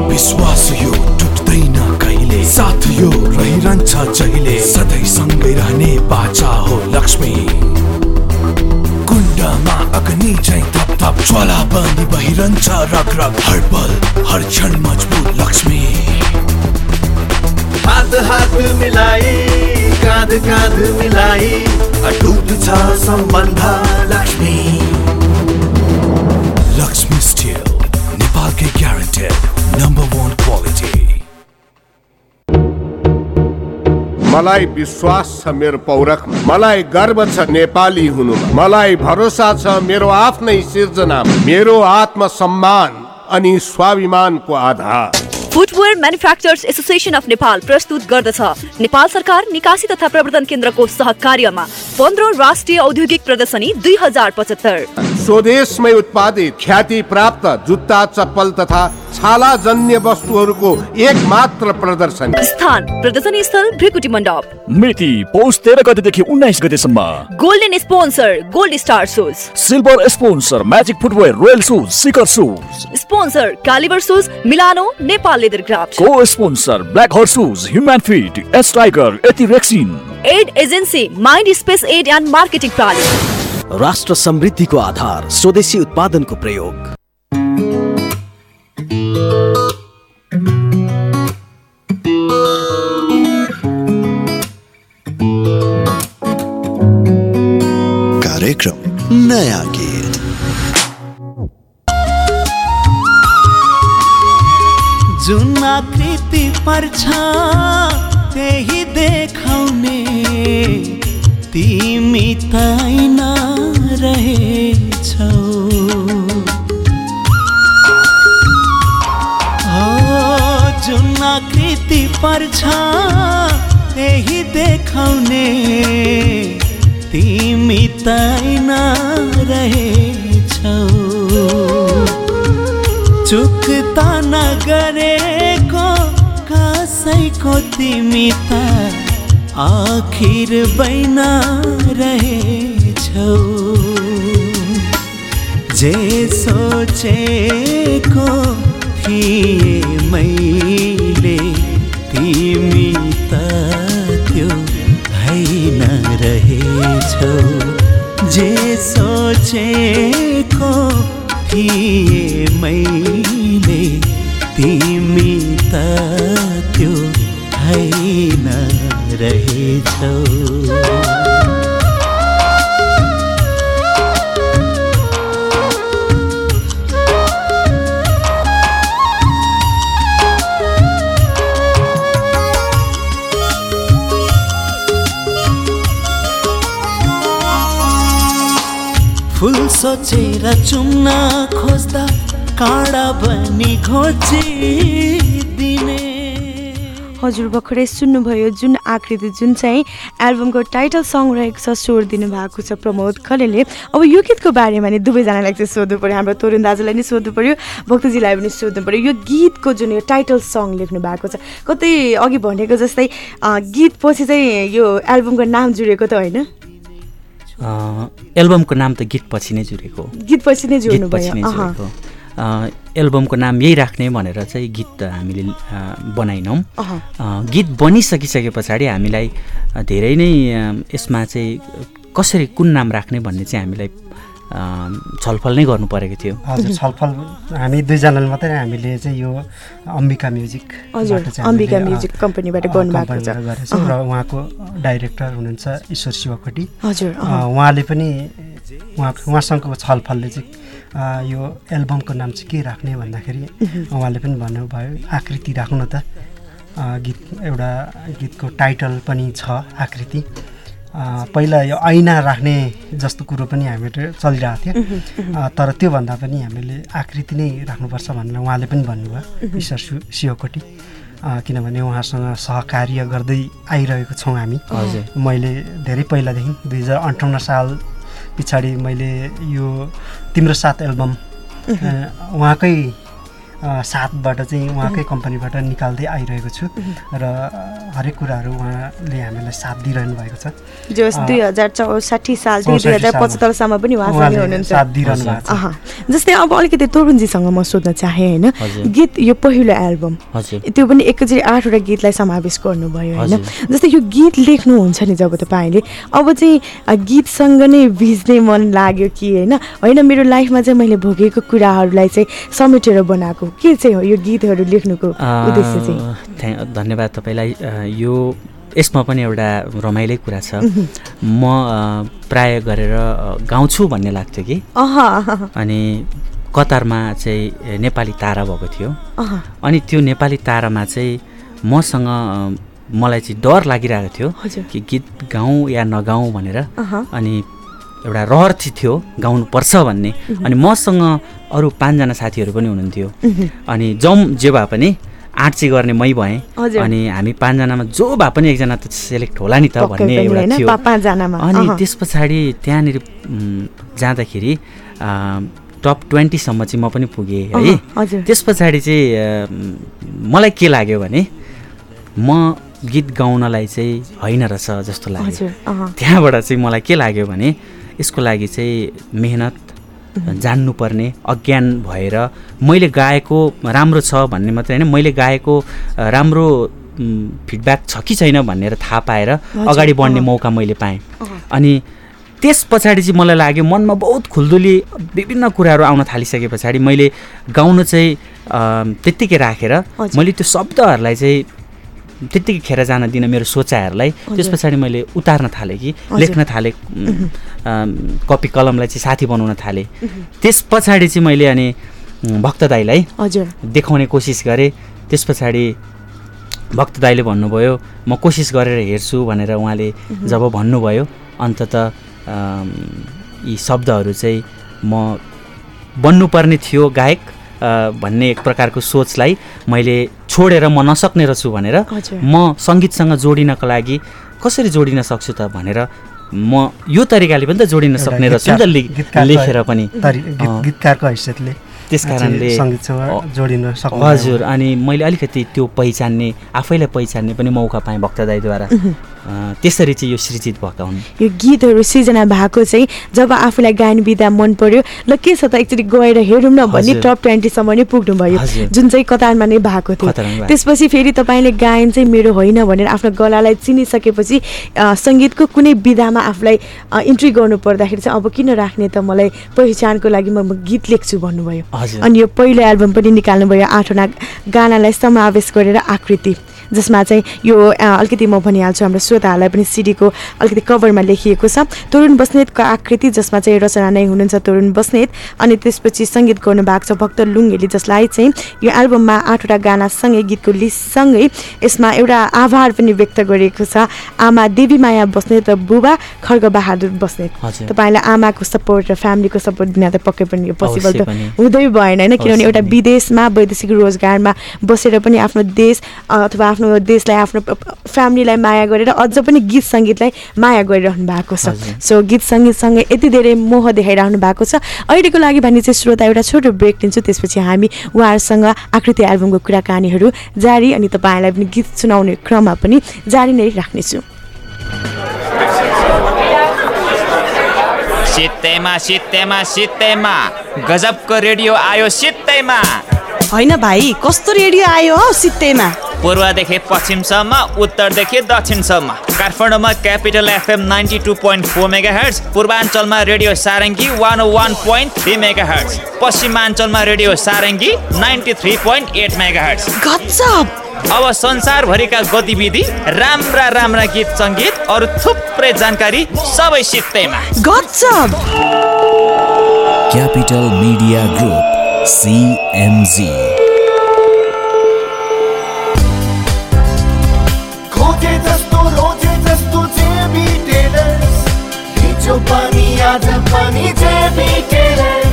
विश्वास यो टुट्दैन कहिले? साथ यो रहिरहन्छ जहिले? सधैँ सँगै रहने बाचा हो लक्ष्मी। कुण्डमा अग्नि झै थप ज्वाला पनि बहिरहन्छ रग रग। हर पल हर क्षण मजबुत लक्ष्मी। हात हात मिलाई काँध काँध मिलाई अटुट छ सम्बन्ध लक्ष्मी। लक्ष्मी स्टिल नेपालकै ग्यारेन्टेड नम्बर वान क्वालिटी मलाई विश्वास छ मेरो पौरखमा मलाई गर्व छ नेपाली हुनुमा। मलाई भरोसा छ मेरो आफ्नै सिर्जनामा। मेरो आत्मसम्मान अनि स्वाभिमानको आधार। Footwear manufacturers association of Nepal प्रस्तुत गर्दछ। नेपाल सरकार निकासी तथा प्रवर्धन केन्द्रको सहकार्यमा पन्ध्रौँ राष्ट्रिय औद्योगिक प्रदर्शनी दुई हजार पचहत्तर। स्वदेशमै उत्पादित ख्याति प्राप्त जुत्ता चप्पल तथा छाला जन्य वस्तुहरूको एक मात्र प्रदर्शनी। स्थान प्रदर्शनी स्थल भ्रिकुटी मण्डप। मिति पौष तेह्र गतेदेखि उन्नाइस गतेसम्म। Golden sponsor gold star shoes silver sponsor magic footwear royal shoes seeker shoes sponsor caliber shoes Milano Nepal leather craft को sponsor black horse shoes human fit S tiger Yeti rexine ad agency mind space ad and marketing प्राली राष्ट्र समृद्धिको आधार स्वदेशी उत्पादनको प्रयोग। कार्यक्रम नया गीत। जुन आकृति पर्छ त्यही देखाउने। तिमी तैन रहेछौ। पर्छ। त्यही देखाउने। तिमी तैन रहेछौ। चुक्ता नगरेको कसैको तिमी त आखिर बैन रहेछौ। जे सोचेको थिए तिमी त्यो होइन रहेछौ। जे सोचेको थिए मैले तिमी त त्यो होइन रहेछौ। सोचेर चुम्न खोज्दा काँडा बनी खोजिदिने। हजुर भर्खरै सुन्नुभयो जुन आकृति जुन चाहिँ एल्बमको टाइटल सङ्ग रहेको छ स्वर दिनुभएको छ प्रमोद खलेले अब यो गीतको बारेमा नि दुवैजनालाई चाहिँ सोध्नु पऱ्यो हाम्रो तरुण दाजुलाई नि सोध्नु पऱ्यो भक्तजीलाई पनि सोध्नु पऱ्यो यो गीतको जुन यो टाइटल सङ्ग लेख्नु भएको छ कतै अघि भनेको जस्तै अँ, गीत पछि चाहिँ यो एल्बमको नाम जुडेको त होइन? एल्बमको नाम त गीत पछि नै जुरेको हो गीत पछि नै जोड्नु गीत पछि नै। जुरेको एल्बमको नाम यही राख्ने भनेर चाहिँ गीत हामीले। अँ, गीत बनिसकिसके पछाडि हामीलाई धेरै नै यसमा चाहिँ कसरी कुन नाम राख्ने भन्ने चाहिँ हामीलाई छलफल नै गर्नु परेको थियो हजुर छलफल हामी दुईजनाले मात्रै हामीले चाहिँ यो अम्बिका म्युजिक हजुर, अम्बिका म्युजिक कम्पनीबाट। गरेछौँ र। उहाँको डाइरेक्टर हुनुहुन्छ ईश्वर शिवकोटी हजुर। उहाँले पनि उहाँ उहाँसँगको छलफलले चाहिँ यो एल्बमको नाम चाहिँ के राख्ने भन्दाखेरि। उहाँले पनि भन्नुभयो आकृति राख्नु त गीत एउटा गीतको टाइटल पनि छ आकृति पहिला यो ऐना राख्ने जस्तो कुरो पनि हामीहरू चलिरहेको थियो। तर त्योभन्दा पनि हामीले आकृति नै राख्नुपर्छ भनेर उहाँले पनि भन्नुभयो ईश्वर सु सियोकोटी अ, किनभने उहाँसँग सहकार्य गर्दै आइरहेको छौँ हामी। हजुर। मैले धेरै पहिलादेखि दुई हजार अन्ठाउन्न साल पछाडि मैले यो तिम्रो साथ एल्बम उहाँकै साथबाट चाहिँ उहाँकै कम्पनीबाट निकाल्दै आइरहेको छु र हरेक कुराहरू उहाँले हामीलाई साथ दिइरहनु भएको छ जो अ, दुई हजार चौसाठी सालदेखि दुई 64 हजार सालमा। पचहत्तरसम्म पनि उहाँसँगै उहाँले हुनुहुन्छ साथ दिइरहनु भएको छ। अहँ। जस्तै अब अलिकति तरुणजीसँग म सोध्न चाहेँ होइन। गीत यो पहिलो एल्बम त्यो पनि एकैचोटि आठवटा गीतलाई समावेश गर्नुभयो होइन। जस्तै यो गीत लेख्नुहुन्छ नि जब तपाईँले अब चाहिँ गीतसँग नै भिज्ने मन लाग्यो कि होइन होइन मेरो लाइफमा चाहिँ मैले भोगेको कुराहरूलाई चाहिँ समेटेर बनाएको के चाहिँ हो यो गीतहरू लेख्नुको उद्देश्य चाहिँ? धन्यवाद तपाईँलाई। यो यसमा पनि एउटा रमाइलै कुरा छ। म प्राय गरेर गाउँछु भन्ने लाग्थ्यो कि? अनि कतारमा चाहिँ नेपाली तारा भएको थियो। अनि त्यो नेपाली तारामा चाहिँ मसँग मलाई चाहिँ डर लागिरहेको थियो। कि गीत गाउँ या नगाउँ भनेर। अनि एउटा रहर चाहिँ थियो गाउनुपर्छ भन्ने। अनि मसँग अरू पाँचजना साथीहरू पनि हुनुहुन्थ्यो। अनि जौँ जे भए पनि आँट्ची गर्ने मै भएँ। अनि हामी पाँचजनामा जो भए पनि एकजना त सेलेक्ट होला नि त भन्ने एउटा थियो अनि। त्यस पछाडि त्यहाँनिर जाँदाखेरि टप ट्वेन्टीसम्म चाहिँ म पनि पुगेँ है। त्यस पछाडि चाहिँ मलाई के लाग्यो भने म गीत गाउनलाई चाहिँ होइन रहेछ जस्तो लाग्यो। त्यहाँबाट चाहिँ मलाई के लाग्यो भने यसको लागि चाहिँ मेहनत जान्नुपर्ने अज्ञान भएर मैले गाएको राम्रो छ भन्ने मात्रै होइन मैले गाएको राम्रो फिडब्याक छ कि छैन भनेर थाहा पाएर अगाडि बढ्ने। मौका मैले पाएँ। अनि त्यस पछाडि चाहिँ मलाई लाग्यो मनमा बहुत खुल्दुली विभिन्न कुराहरू आउन थालिसके पछाडि मैले गाउन चाहिँ त्यत्तिकै राखेर। मैले त्यो शब्दहरूलाई चाहिँ त्यत्तिकै खेर जान दिन मेरो सोचाइहरूलाई त्यस। पछाडि मैले उतार्न थालेँ कि। लेख्न थालेँ कपी कलमलाई चाहिँ साथी बनाउन थालेँ। त्यस पछाडि चाहिँ मैले अनि भक्त दाईलाई देखाउने कोसिस गरेँ त्यस पछाडि भक्त दाईले भन्नुभयो म कोसिस गरेर हेर्छु भनेर उहाँले। जब भन्नुभयो अन्तत यी शब्दहरू चाहिँ म बन्नुपर्ने थियो गायक भन्ने एक प्रकारको सोचलाई मैले छोडेर म नसक्ने रहेछु भनेर। म सङ्गीतसँग जोडिनको लागि कसरी जोडिन सक्छु त भनेर म यो तरिकाले पनि त जोडिन सक्ने रहेछु नि त लेखेर पनि। गीतकारको हैसियतले त्यस कारणले सङ्गीतसँग जोडिन सक्नु हजुर अनि मैले अलिकति त्यो पहिचान्ने आफैलाई पहिचान्ने पनि मौका पाएँ भक्तदाईद्वारा मह्म। त्यसरी चाहिँ यो सृजित भएका हुन् यो गीतहरू सृजना भएको चाहिँ जब आफूलाई गायन विधा मन पर्यो ल के छ त एकचोटि गएर हेरौँ न भन्ने। टप ट्वेन्टीसम्म नै पुग्नुभयो। जुन चाहिँ कतारमा नै भएको थियो। त्यसपछि फेरि तपाईँले गायन चाहिँ मेरो होइन भनेर आफ्नो गलालाई चिनिसकेपछि सङ्गीतको कुनै विधामा आफूलाई इन्ट्री गर्नु पर्दाखेरि चाहिँ अब किन राख्ने त मलाई पहिचानको लागि म गीत लेख्छु भन्नुभयो। अनि यो पहिलो एल्बम पनि निकाल्नुभयो आठवटा गानालाई समावेश गरेर आकृति जसमा चाहिँ यो अलिकति म भनिहाल्छु हाम्रो श्रोताहरूलाई पनि सिडीको अलिकति कभरमा लेखिएको छ तरुण बस्नेतको आकृति जसमा चाहिँ रचना नै हुनुहुन्छ तरुण बस्नेत अनि त्यसपछि सङ्गीत गर्नुभएको छ भक्त लुङ्गेली जसलाई चाहिँ यो एल्बममा आठवटा गानासँगै गीतको लिस्टसँगै यसमा एउटा आभार पनि व्यक्त गरिएको छ आमा देवी माया बस्नेत र बुबा खड्गबहादुर बस्नेत। तपाईँलाई आमाको सपोर्ट र फ्यामिलीको सपोर्ट दिन त पक्कै पनि यो पोसिबल त। हुँदै भएन होइन किनभने एउटा। विदेशमा वैदेशिक रोजगारमा बसेर पनि आफ्नो देश अथवा आफ्नो देशलाई आफ्नो फ्यामिलीलाई माया गरेर अझ पनि गीत सङ्गीतलाई माया गरिरहनु भएको छ। सो गीत सङ्गीतसँगै यति धेरै मोह देखाइरहनु भएको छ। अहिलेको लागि भने चाहिँ श्रोता एउटा छोटो ब्रेक लिन्छु त्यसपछि हामी उहाँहरूसँग आकृति एल्बमको कुराकानीहरू जारी अनि तपाईँहरूलाई पनि गीत सुनाउने क्रममा पनि जारी नै राख्नेछु। सित्तैमा सित्तैमा सित्तैमा। गजबको रेडियो आयो सित्तैमा। होइन भाइ कस्तो रेडियो आयो हौ सित्तैमा? पूर्वदेखि पश्चिमसम्म उत्तरदेखि दक्षिणसम्म काठमाडौँमा Capital FM ninety two point four megahertz पूर्वाञ्चलमा radio Sarangi one one point three megahertz पश्चिमाञ्चलमा radio Sarangi ninety three point eight megahertz अब संसारभरिका गतिविधि राम्रा राम्रा गीत सङ्गीत अरू थुप्रै जानकारी सबै सित्तैमा गजब! Capital Media Group त्यो पनि आज पनि जेबी टेलर।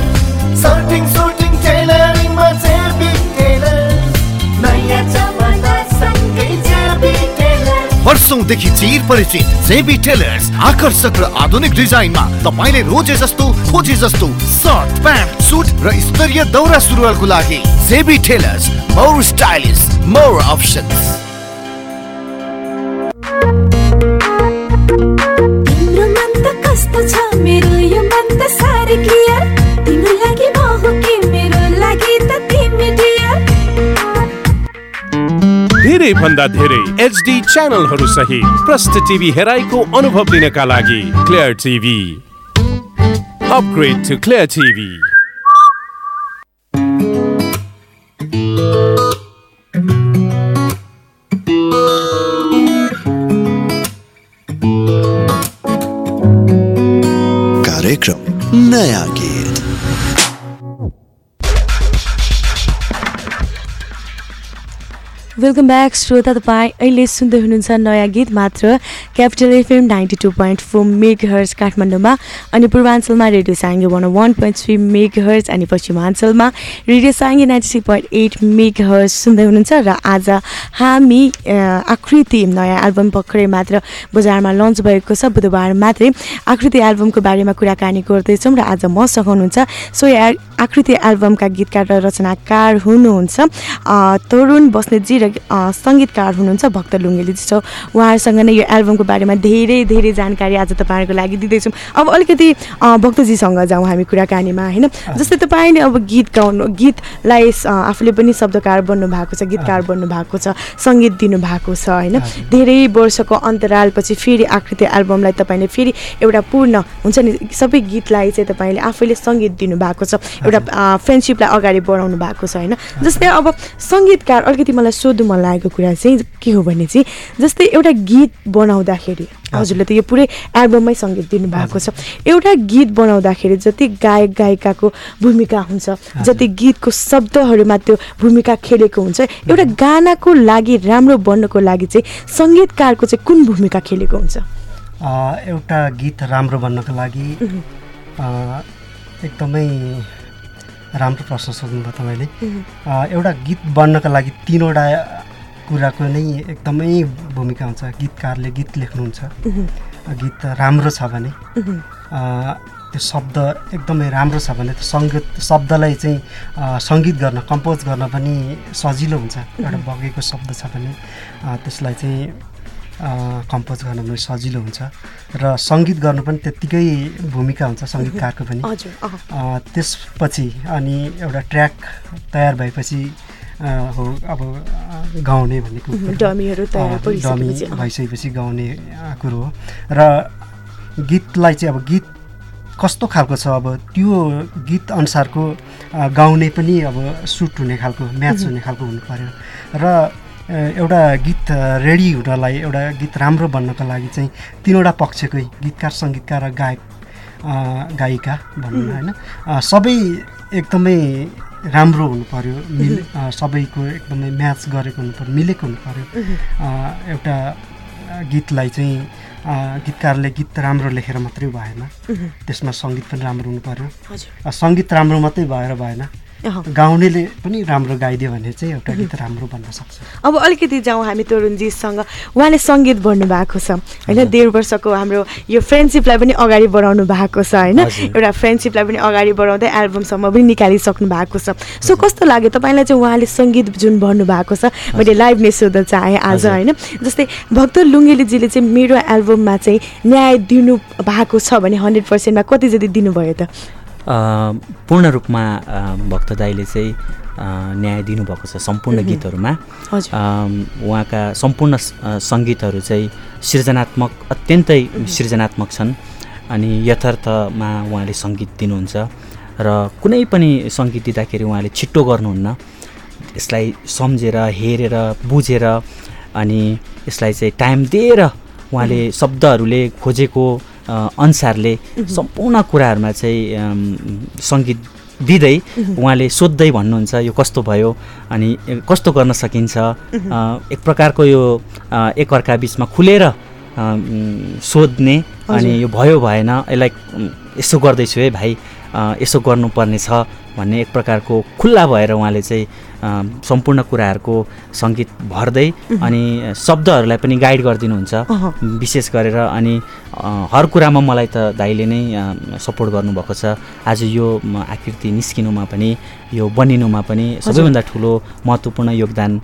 सर्टिङ सुटिङ टेलरिङमा जेबी टेलर। नयाँ जमाना सँगै जेबी टेलर। वर्षौंदेखि चिर परिचित जेबी टेलर्स आकर्षक र आधुनिक डिजाइनमा तपाईँले रोजे जस्तो खोजे जस्तो सर्ट प्यान्ट सुट र स्तरीय दौरा सुरुवालको लागि JB Tailors more stylish more options धेरै भन्दा धेरै एचडी च्यानलहरू सहित प्रष्ट टिभी हेराइको अनुभव लिनका लागि clear TV upgrade to clear TV कार्यक्रम नया वेलकम ब्याक श्रोता तपाईँ अहिले सुन्दै हुनुहुन्छ नयाँ गीत मात्र Capital FM ninety two point four megahertz काठमाडौँमा अनि पूर्वाञ्चलमा radio Sarangi one one point three megahertz अनि पश्चिमाञ्चलमा radio Sarangi ninety three point eight megahertz सुन्दै हुनुहुन्छ र आज हामी आकृति नयाँ एल्बम भर्खरै मात्र बजारमा लन्च भएको छ बुधबार मात्रै. आकृति एल्बमको बारेमा कुराकानी गर्दैछौँ र आज मसँग हुनुहुन्छ सो आकृति एल्बमका गीतकार र रचनाकार हुनुहुन्छ। तरुण बस्नेतजी र सङ्गीतकार हुनुहुन्छ भक्त लुङ्गेलीजी सो उहाँहरूसँग नै यो एल्बमको बारेमा धेरै धेरै जानकारी आज तपाईँहरूको लागि दिँदैछौँ। अब अलिकति भक्तजीसँग जाउँ हामी कुराकानीमा होइन? जस्तै तपाईँले अब गीत गाउनु गीतलाई आफूले पनि शब्दकार बन्नु भएको छ गीतकार बन्नु भएको छ सङ्गीत दिनुभएको छ होइन? धेरै वर्षको अन्तरालपछि फेरि आकृति एल्बमलाई तपाईँले फेरि एउटा पूर्ण हुन्छ नि? सबै गीतलाई चाहिँ तपाईँले आफैले सङ्गीत दिनुभएको छ। एउटा फ्रेन्डसिपलाई अगाडि बढाउनु भएको छ होइन? जस्तै अब सङ्गीतकार अलिकति मलाई सोध्नु मन लागेको कुरा चाहिँ के हो भने चाहिँ जस्तै एउटा गीत बनाउँदाखेरि हजुरले त यो पुरै एल्बममै सङ्गीत दिनुभएको छ। एउटा गीत बनाउँदाखेरि जति गायक गायिकाको भूमिका हुन्छ जति गीतको शब्दहरूमा त्यो भूमिका खेलेको हुन्छ एउटा गानाको लागि राम्रो बन्नको लागि चाहिँ सङ्गीतकारको चाहिँ कुन भूमिका खेलेको हुन्छ? एउटा गीत राम्रो बन्नको लागि एकदमै राम्रो प्रश्न सोध्नुभयो तपाईँले। एउटा गीत बन्नको लागि तिनवटा कुराको नै एकदमै भूमिका हुन्छ। गीतकारले गीत लेख्नुहुन्छ। गीत राम्रो छ भने त्यो शब्द एकदमै राम्रो छ भने त्यो सङ्गीत शब्दलाई चाहिँ सङ्गीत गर्न कम्पोज गर्न पनि सजिलो हुन्छ। एउटा बगेको शब्द छ भने त्यसलाई चाहिँ कम्पोज गर्न पनि सजिलो हुन्छ र सङ्गीत गर्नु पनि त्यत्तिकै भूमिका हुन्छ सङ्गीतकारको पनि त्यसपछि अनि एउटा ट्र्याक तयार भएपछि हो अब गाउने भन्ने कुरो डमी। भइसकेपछि गाउने कुरो हो र गीतलाई चाहिँ अब गीत कस्तो खालको छ अब त्यो गीत अनुसारको गाउने पनि अब सुट हुने खालको म्याच। हुने खालको हुनु पर्यो र एउटा गीत रेडी हुनलाई एउटा गीत राम्रो बन्नको लागि चाहिँ तिनवटा पक्षकै गीतकार सङ्गीतकार र गायक गायिका भनौँ न। होइन सबै एकदमै राम्रो हुनु पर्यो मिल सबैको एकदमै म्याच गरेको हुनु पर्यो मिलेको हुनु। अ, एउटा गीतलाई चाहिँ गीतकारले गीत राम्रो लेखेर मात्रै भएन। त्यसमा सङ्गीत पनि राम्रो हुनु अ, सङ्गीत राम्रो मात्रै भएर भएन। गाउनेले पनि राम्रो गाइदियो भने चाहिँ एउटा गीत राम्रो बन्न सक्छ। अब अलिकति जाउँ हामी तरुणजीसँग। उहाँले सङ्गीत भर्नु भएको छ। होइन डेढ वर्षको हाम्रो यो फ्रेन्डसिपलाई पनि अगाडि बढाउनु भएको छ होइन। एउटा फ्रेन्डसिपलाई पनि अगाडि बढाउँदै एल्बमसम्म पनि निकालिसक्नु भएको छ। सो कस्तो लाग्यो तपाईँलाई चाहिँ उहाँले सङ्गीत जुन भर्नु भएको छ मैले लाइभ नै सोध्न चाहेँ आज होइन? जस्तै भक्त लुङ्गेलीजीले चाहिँ मेरो एल्बममा चाहिँ न्याय दिनु भएको छ भने हन्ड्रेड पर्सेन्टमा कति जति दिनुभयो त? पूर्ण रूपमा भक्त दाईले चाहिँ न्याय दिनुभएको छ सम्पूर्ण। गीतहरूमा। उहाँका सम्पूर्ण सङ्गीतहरू चाहिँ सृजनात्मक अत्यन्तै सृजनात्मक छन्। अनि यथार्थमा उहाँले सङ्गीत दिनुहुन्छ र कुनै पनि सङ्गीत दिँदाखेरि उहाँले छिट्टो गर्नुहुन्न। यसलाई सम्झेर हेरेर बुझेर अनि यसलाई चाहिँ टाइम दिएर उहाँले शब्दहरूले खोजेको अनुसारले सम्पूर्ण कुराहरूमा चाहिँ सङ्गीत दिँदै उहाँले सोध्दै भन्नुहुन्छ यो कस्तो भयो अनि कस्तो गर्न सकिन्छ। एक प्रकारको यो एकअर्का बिचमा खुलेर सोध्ने अनि। यो भयो भएन यसलाई यसो गर्दैछु है भाइ। यसो गर्नुपर्ने छ भन्ने एक प्रकारको खुल्ला भएर उहाँले चाहिँ सम्पूर्ण कुराहरूको सङ्गीत भर्दै अनि शब्दहरूलाई पनि गाइड गरिदिनुहुन्छ। विशेष गरेर अनि हर कुरामा मलाई त दाइले नै सपोर्ट गर्नुभएको छ। आज यो आकृति निस्किनुमा पनि यो बनिनुमा पनि सबैभन्दा ठुलो महत्त्वपूर्ण योगदान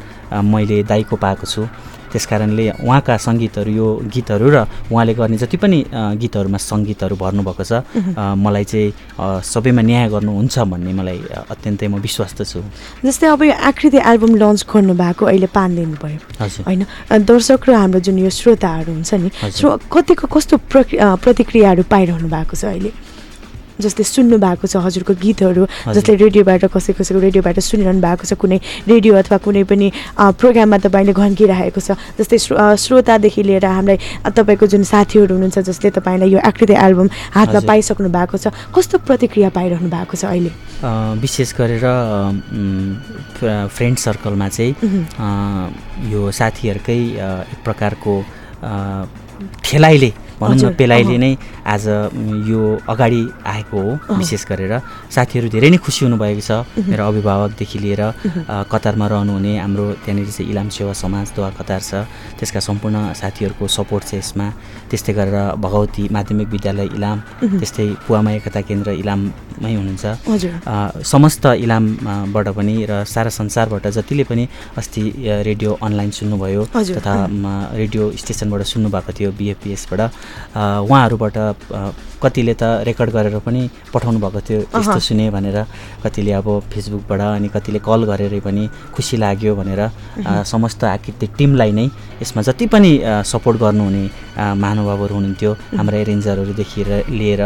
मैले दाइको पाएको छु। त्यस कारणले उहाँका सङ्गीतहरू यो गीतहरू र उहाँले गर्ने जति पनि गीतहरूमा सङ्गीतहरू भर्नुभएको छ मलाई चाहिँ सबैमा न्याय गर्नुहुन्छ भन्ने मलाई अत्यन्तै म विश्वस्त छु। जस्तै अब यो आकृति एल्बम लन्च गर्नु भएको अहिले पाँच दिन भयो होइन? दर्शक र हाम्रो जुन यो श्रोताहरू हुन्छ नि कतिको कस्तो प्रक्रि अ, प्रतिक्रियाहरू पाइरहनु भएको छ अहिले? जस्तै सुन्नु भएको छ हजुरको गीतहरू। जसले रेडियोबाट कसै कसैको रेडियोबाट सुनिरहनु भएको छ कुनै रेडियो अथवा कुनै पनि प्रोग्राममा तपाईँले घन्किरहेको छ जस्तै श्रो श्रोतादेखि लिएर हामीलाई तपाईँको जुन साथीहरू हुनुहुन्छ जसले तपाईँलाई यो आकृति एल्बम हातमा। पाइसक्नु भएको छ कस्तो प्रतिक्रिया पाइरहनु भएको छ अहिले विशेष गरेर फ्रेन्ड सर्कलमा चाहिँ यो साथीहरूकै एक प्रकारको ठेलाइले भनौँ न पेलाइले। नै आज यो अगाडि आएको हो। विशेष गरेर साथीहरू धेरै नै खुसी हुनुभएको छ। मेरो अभिभावकदेखि लिएर कतारमा रहनुहुने हाम्रो त्यहाँनिर चाहिँ इलाम सेवा समाज दोहा कतार छ त्यसका सम्पूर्ण साथीहरूको सपोर्ट छ यसमा त्यस्तै गरेर भगवती माध्यमिक विद्यालय इलाम। त्यस्तै पुवामा एकता केन्द्र इलाममै हुनुहुन्छ समस्त इलामबाट पनि र सारा संसारबाट जतिले पनि अस्ति रेडियो अनलाइन सुन्नुभयो तथा रेडियो स्टेसनबाट सुन्नुभएको थियो बिएफपिएसबाट उहाँहरूबाट कतिले त रेकर्ड गरेर पनि पठाउनु भएको थियो यस्तो। सुने भनेर कतिले अब फेसबुकबाट अनि कतिले कल गरेरै पनि खुसी लाग्यो भनेर। समस्त आकृति टिमलाई नै यसमा जति पनि सपोर्ट गर्नुहुने महानुभावहरू हुनुहुन्थ्यो। हाम्रा एरेन्जरहरूदेखि लिएर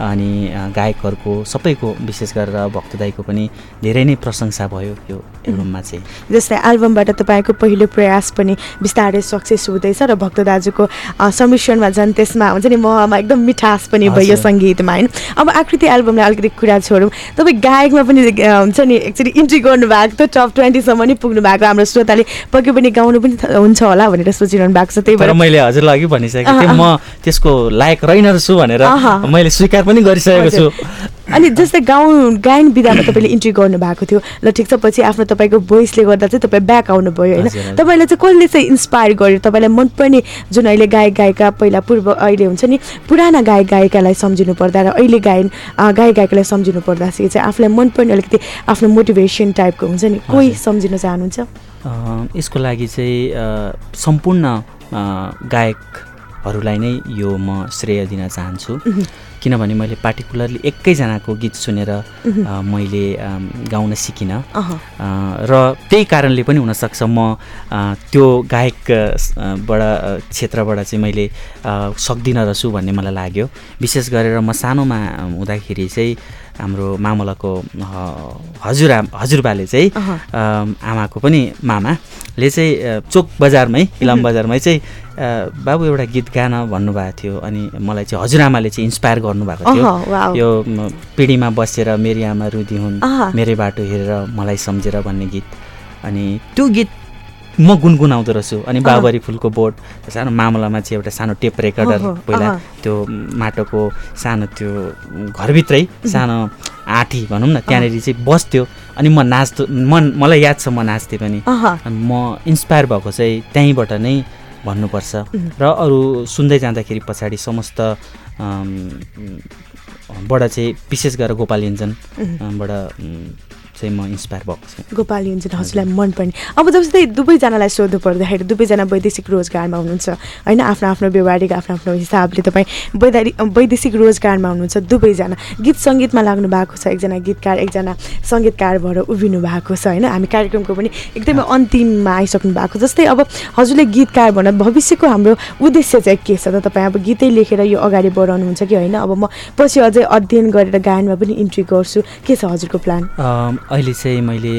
अनि गायकहरूको सबैको विशेष गरेर भक्त दाईको पनि धेरै नै प्रशंसा भयो यो एल्बममा चाहिँ जस्तै एल्बमबाट तपाईँको पहिलो प्रयास पनि बिस्तारै सक्सेस हुँदैछ र भक्त दाजुको अ, सम्मिश्रणमा झन् त्यसमा हुन्छ नि महमा एकदम मिठास पनि भयो। सङ्गीतमा होइन अब आकृति एल्बमलाई अलिकति कुरा छोडौँ तपाईँ गायकमा पनि हुन्छ नि एक्चुली इन्ट्री गर्नुभएको थियो टप ट्वेन्टीसम्म नि पुग्नु भएको हाम्रो श्रोताले पक्कै पनि गाउनु पनि हुन्छ होला भनेर सोचिरहनु भएको छ त्यही भएर मैले हजुरलाई अघि भनिसकेको थिएँ म त्यसको लायक रहेन छु भनेर। मैले स्वीकार पनि गरिसकेको छु। अनि जस्तै गाउँ गायन विधामा तपाईँले इन्ट्री गर्नुभएको थियो ल ठिक छ पछि आफ्नो तपाईँको भोइसले गर्दा चाहिँ तपाईँ ब्याक आउनुभयो होइन। तपाईँलाई चाहिँ कसले चाहिँ इन्सपायर गर्यो तपाईँलाई मनपर्ने जुन अहिले गायक गायिका पहिला पूर्व अहिले हुन्छ नि पुराना गायक गायिकालाई सम्झिनु पर्दा र अहिले गायन गायक गायिकालाई सम्झिनु पर्दा चाहिँ आफूलाई मनपर्ने अलिकति आफ्नो मोटिभेसन टाइपको हुन्छ नि कोही। सम्झिन चाहनुहुन्छ यसको लागि चाहिँ सम्पूर्ण गायकहरूलाई नै यो म श्रेय दिन चाहन्छु। किनभने मैले पार्टिकुलरली एकैजनाको गीत सुनेर मैले गाउन सिकिनँ। र त्यही कारणले पनि हुनसक्छ म त्यो गायक अ, स- अ, बाट अ, क्षेत्रबाट चाहिँ मैले सक्दिनँ रहेछु भन्ने मलाई लाग्यो। विशेष गरेर म सानोमा हुँदाखेरि चाहिँ हाम्रो मामलाको हजुरआ हजुरबाले चाहिँ आमाको पनि मामाले चाहिँ चोक बजारमै इलाम। बजारमै चाहिँ बाबु एउटा गीत गान भन्नुभएको थियो अनि मलाई चाहिँ हजुरआमाले चाहिँ इन्सपायर गर्नुभएको थियो। यो पिँढीमा बसेर मेरी आमा रुदी हुन्। मेरै बाटो हेरेर मलाई सम्झेर भन्ने गीत अनि त्यो गीत म गुनगुनाउँदो रहेछु अनि। बाबरी फुलको बोट सानो मामलामा चाहिँ एउटा सानो टेप रेकर्डर पहिला। त्यो माटोको सानो त्यो घरभित्रै सानो आँठी भनौँ न त्यहाँनिर चाहिँ बस्थ्यो अनि म नाच्दो मन मलाई याद छ म नाच्थेँ पनि म इन्सपायर भएको चाहिँ त्यहीँबाट नै भन्नुपर्छ. र अरू सुन्दै जाँदाखेरि पछाडि समस्त बाट चाहिँ विशेष गरेर गोपाल उम्. चाहिँ म इन्सपायर भएको छु। गोपाल युन्जन हजुरलाई मनपर्ने। अब जस्तै दुवैजनालाई सोध्नु पर्दाखेरि दुवैजना वैदेशिक रोजगारमा हुनुहुन्छ। होइन आफ्नो आफ्नो व्यवहारिक आफ्नो आफ्नो हिसाबले तपाईँ वैधारिक वैदेशिक रोजगारमा हुनुहुन्छ दुवैजना। गीत सङ्गीतमा लाग्नु भएको छ एकजना गीतकार एकजना सङ्गीतकार भएर उभिनु भएको छ होइन? हामी कार्यक्रमको पनि एकदमै अन्तिममा आइसक्नु भएको जस्तै अब हजुरले गीतकार भन भविष्यको हाम्रो उद्देश्य चाहिँ के छ? त तपाईँ अब गीतै लेखेर यो अगाडि बढाउनुहुन्छ कि होइन? अब म पछि अझै अध्ययन गरेर गायनमा पनि इन्ट्री गर्छु। के छ हजुरको प्लान अहिले चाहिँ मैले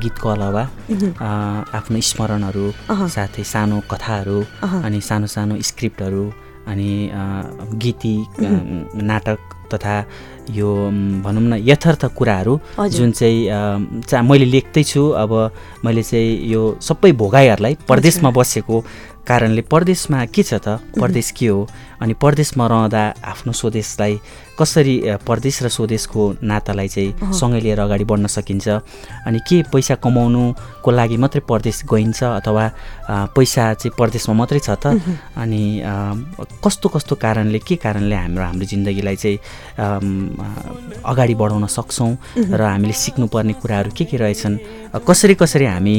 गीतको अलावा आफ्नो स्मरणहरू। साथै सानो कथाहरू। अनि सानो सानो स्क्रिप्टहरू अनि गीती नाटक तथा यो भनौँ न यथार्थ कुराहरू। जुन चाहिँ चा मैले लेख्दैछु अब मैले चाहिँ यो सबै भोगाइहरूलाई परदेशमा बसेको कारणले परदेशमा के छ त? परदेश के हो? अनि परदेशमा रहँदा आफ्नो स्वदेशलाई कसरी परदेश र स्वदेशको नातालाई चाहिँ। सँगै लिएर अगाडि बढ्न सकिन्छ अनि के पैसा कमाउनुको लागि मात्रै परदेश गइन्छ अथवा पैसा चाहिँ परदेशमा मात्रै छ त। अनि कस्तो कस्तो कारणले के कारणले हाम्रो हाम्रो जिन्दगीलाई चाहिँ अगाडि बढाउन सक्छौँ। र हामीले सिक्नुपर्ने कुराहरू के के रहेछन् कसरी कसरी हामी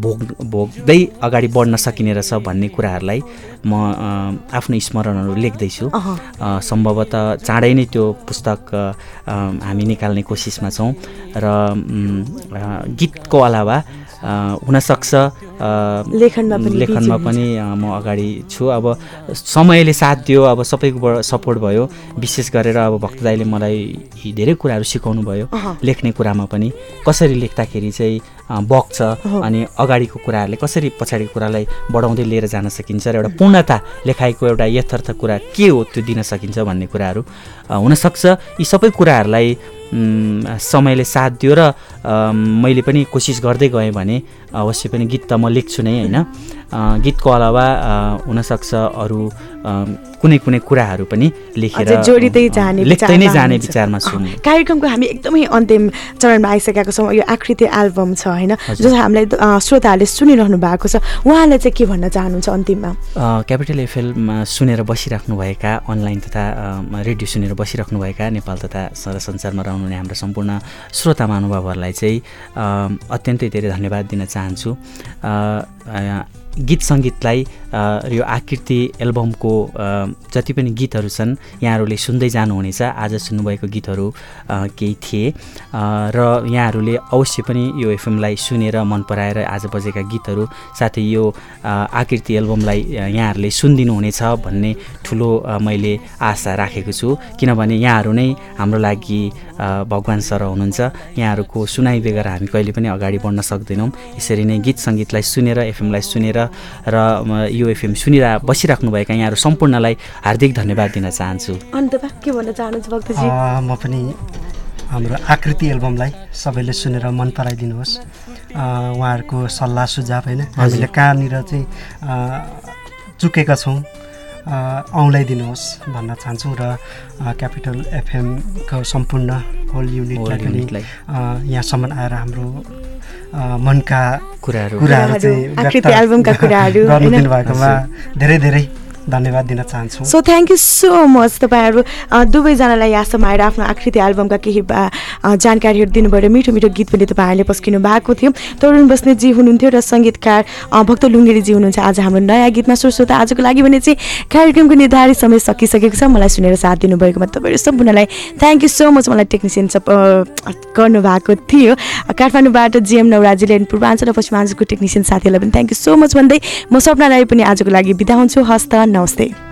भोग भोग्दै अगाडि बढ्न सकिने रहेछ भन्ने कुराहरूलाई म आफ्नो स्मरणहरू लेख्दैछु। सम्भवतः चाँडै नै त्यो पुस्तक हामी निकाल्ने कोसिसमा छौँ र गीतको अलावा हुनसक्छ लेखनमा पनि लेखनमा पनि म अगाडि छु। अब समयले साथ दियो अब सबैकोबाट सपोर्ट भयो। विशेष गरेर अब भक्त दाईले मलाई धेरै कुराहरू सिकाउनु भयो। लेख्ने कुरामा पनि। कसरी लेख्दाखेरि चाहिँ बग्छ। अनि अगाडिको कुराहरूले कसरी पछाडिको कुरालाई बढाउँदै लिएर जान सकिन्छ र एउटा पूर्णता लेखाइको एउटा यथार्थ कुरा के हो त्यो दिन सकिन्छ भन्ने कुराहरू हुनसक्छ यी सबै कुराहरूलाई समयले साथ दियो र मैले पनि कोसिस गर्दै गएँ भने अवश्य पनि गीत त म लेख्छु नै होइन? गीतको अलावा हुनसक्छ अरू कुनै कुनै कुराहरू पनि लेखेर जोडिँदै जाने लेख्दै नै जाने। विचारमा छु कार्यक्रमको हामी एकदमै अन्तिम चरणमा आइसकेका छौँ। यो आकृति एल्बम छ होइन। जो हामीलाई श्रोताहरूले सुनिरहनु भएको छ। उहाँलाई चाहिँ के भन्न चाहनुहुन्छ अन्तिममा? क्यापिटल एफएलमा सुनेर बसिराख्नुभएका अनलाइन तथा रेडियो सुनेर बसिराख्नुभएका नेपाल तथा सारा संसारमा रहनुहुने हाम्रो सम्पूर्ण श्रोता महानुभावहरूलाई चाहिँ अत्यन्तै धेरै धन्यवाद दिन चाहन्छु। अ, गीत सङ्गीतलाई यो आकृति एल्बमको जति पनि गीतहरू छन् यहाँहरूले सुन्दै जानुहुनेछ। आज सुन्नुभएको गीतहरू केही थिए। र यहाँहरूले अवश्य पनि यो एफएमलाई सुनेर मन पराएर आज बजेका गीतहरू साथै यो आकृति एल्बमलाई यहाँहरूले सुनिदिनु हुनेछ भन्ने ठुलो मैले आशा राखेको छु। किनभने यहाँहरू नै हाम्रो लागि भगवान् सर हुनुहुन्छ। यहाँहरूको सुनाइ बेगर हामी कहिले पनि अगाडि बढ्न सक्दैनौँ। यसरी नै गीत सङ्गीतलाई सुनेर एफएमलाई सुनेर र म यो एफएम सुनिरह बसिराख्नुभएका यहाँहरू सम्पूर्णलाई हार्दिक धन्यवाद दिन चाहन्छु। अन्तमा के भन्न चाहनुहुन्छ भक्तजी? म पनि हाम्रो आकृति एल्बमलाई सबैले सुनेर मन पराइदिनुहोस्। अ, उहाँहरूको सल्लाह सुझाव होइन हामीले कहाँनिर चाहिँ अ, चुकेका छौँ अ, औँलाइदिनुहोस् भन्न चाहन्छौँ र क्यापिटल एफएमको सम्पूर्ण होल युनिटलाई पनि यहाँसम्म आएर हाम्रो मनका कुराहरू- कुराहरू चाहिँ एल्बमका कुराहरू, गर्नु? दिनुभएकोमा धेरै धेरै धन्यवाद दिन चाहन्छौँ। So thank you so much तपाईँहरू दुवैजनालाई यहाँसम्म आएर आफ्नो आकृति एल्बमका केही जानकारीहरू दिनुभयो मिठो मिठो गीत पनि तपाईँहरूले पस्किनु भएको थियो। तरुण बस्नेतजी हुनुहुन्थ्यो र सङ्गीतकार भक्त लुङ्गेरीजी हुनुहुन्छ। आज हाम्रो नयाँ गीतमा श्रोता आजको लागि भने चाहिँ कार्यक्रमको निर्धारित समय सकिसकेको छ। मलाई सुनेर साथ दिनुभएकोमा तपाईँहरू सम्पूर्णलाई थ्याङ्क यू सो मच मलाई टेक्निसियन सप गर्नुभएको थियो। काठमाडौँबाट जिएम नवराजीले अनि पूर्वाञ्चल र पश्चिमाञ्चलको टेक्निसियन साथीहरूलाई पनि थ्याङ्क यू सो मच भन्दै म सपना राई पनि आजको लागि बिदा हुन्छु। हस्त नमस्ते।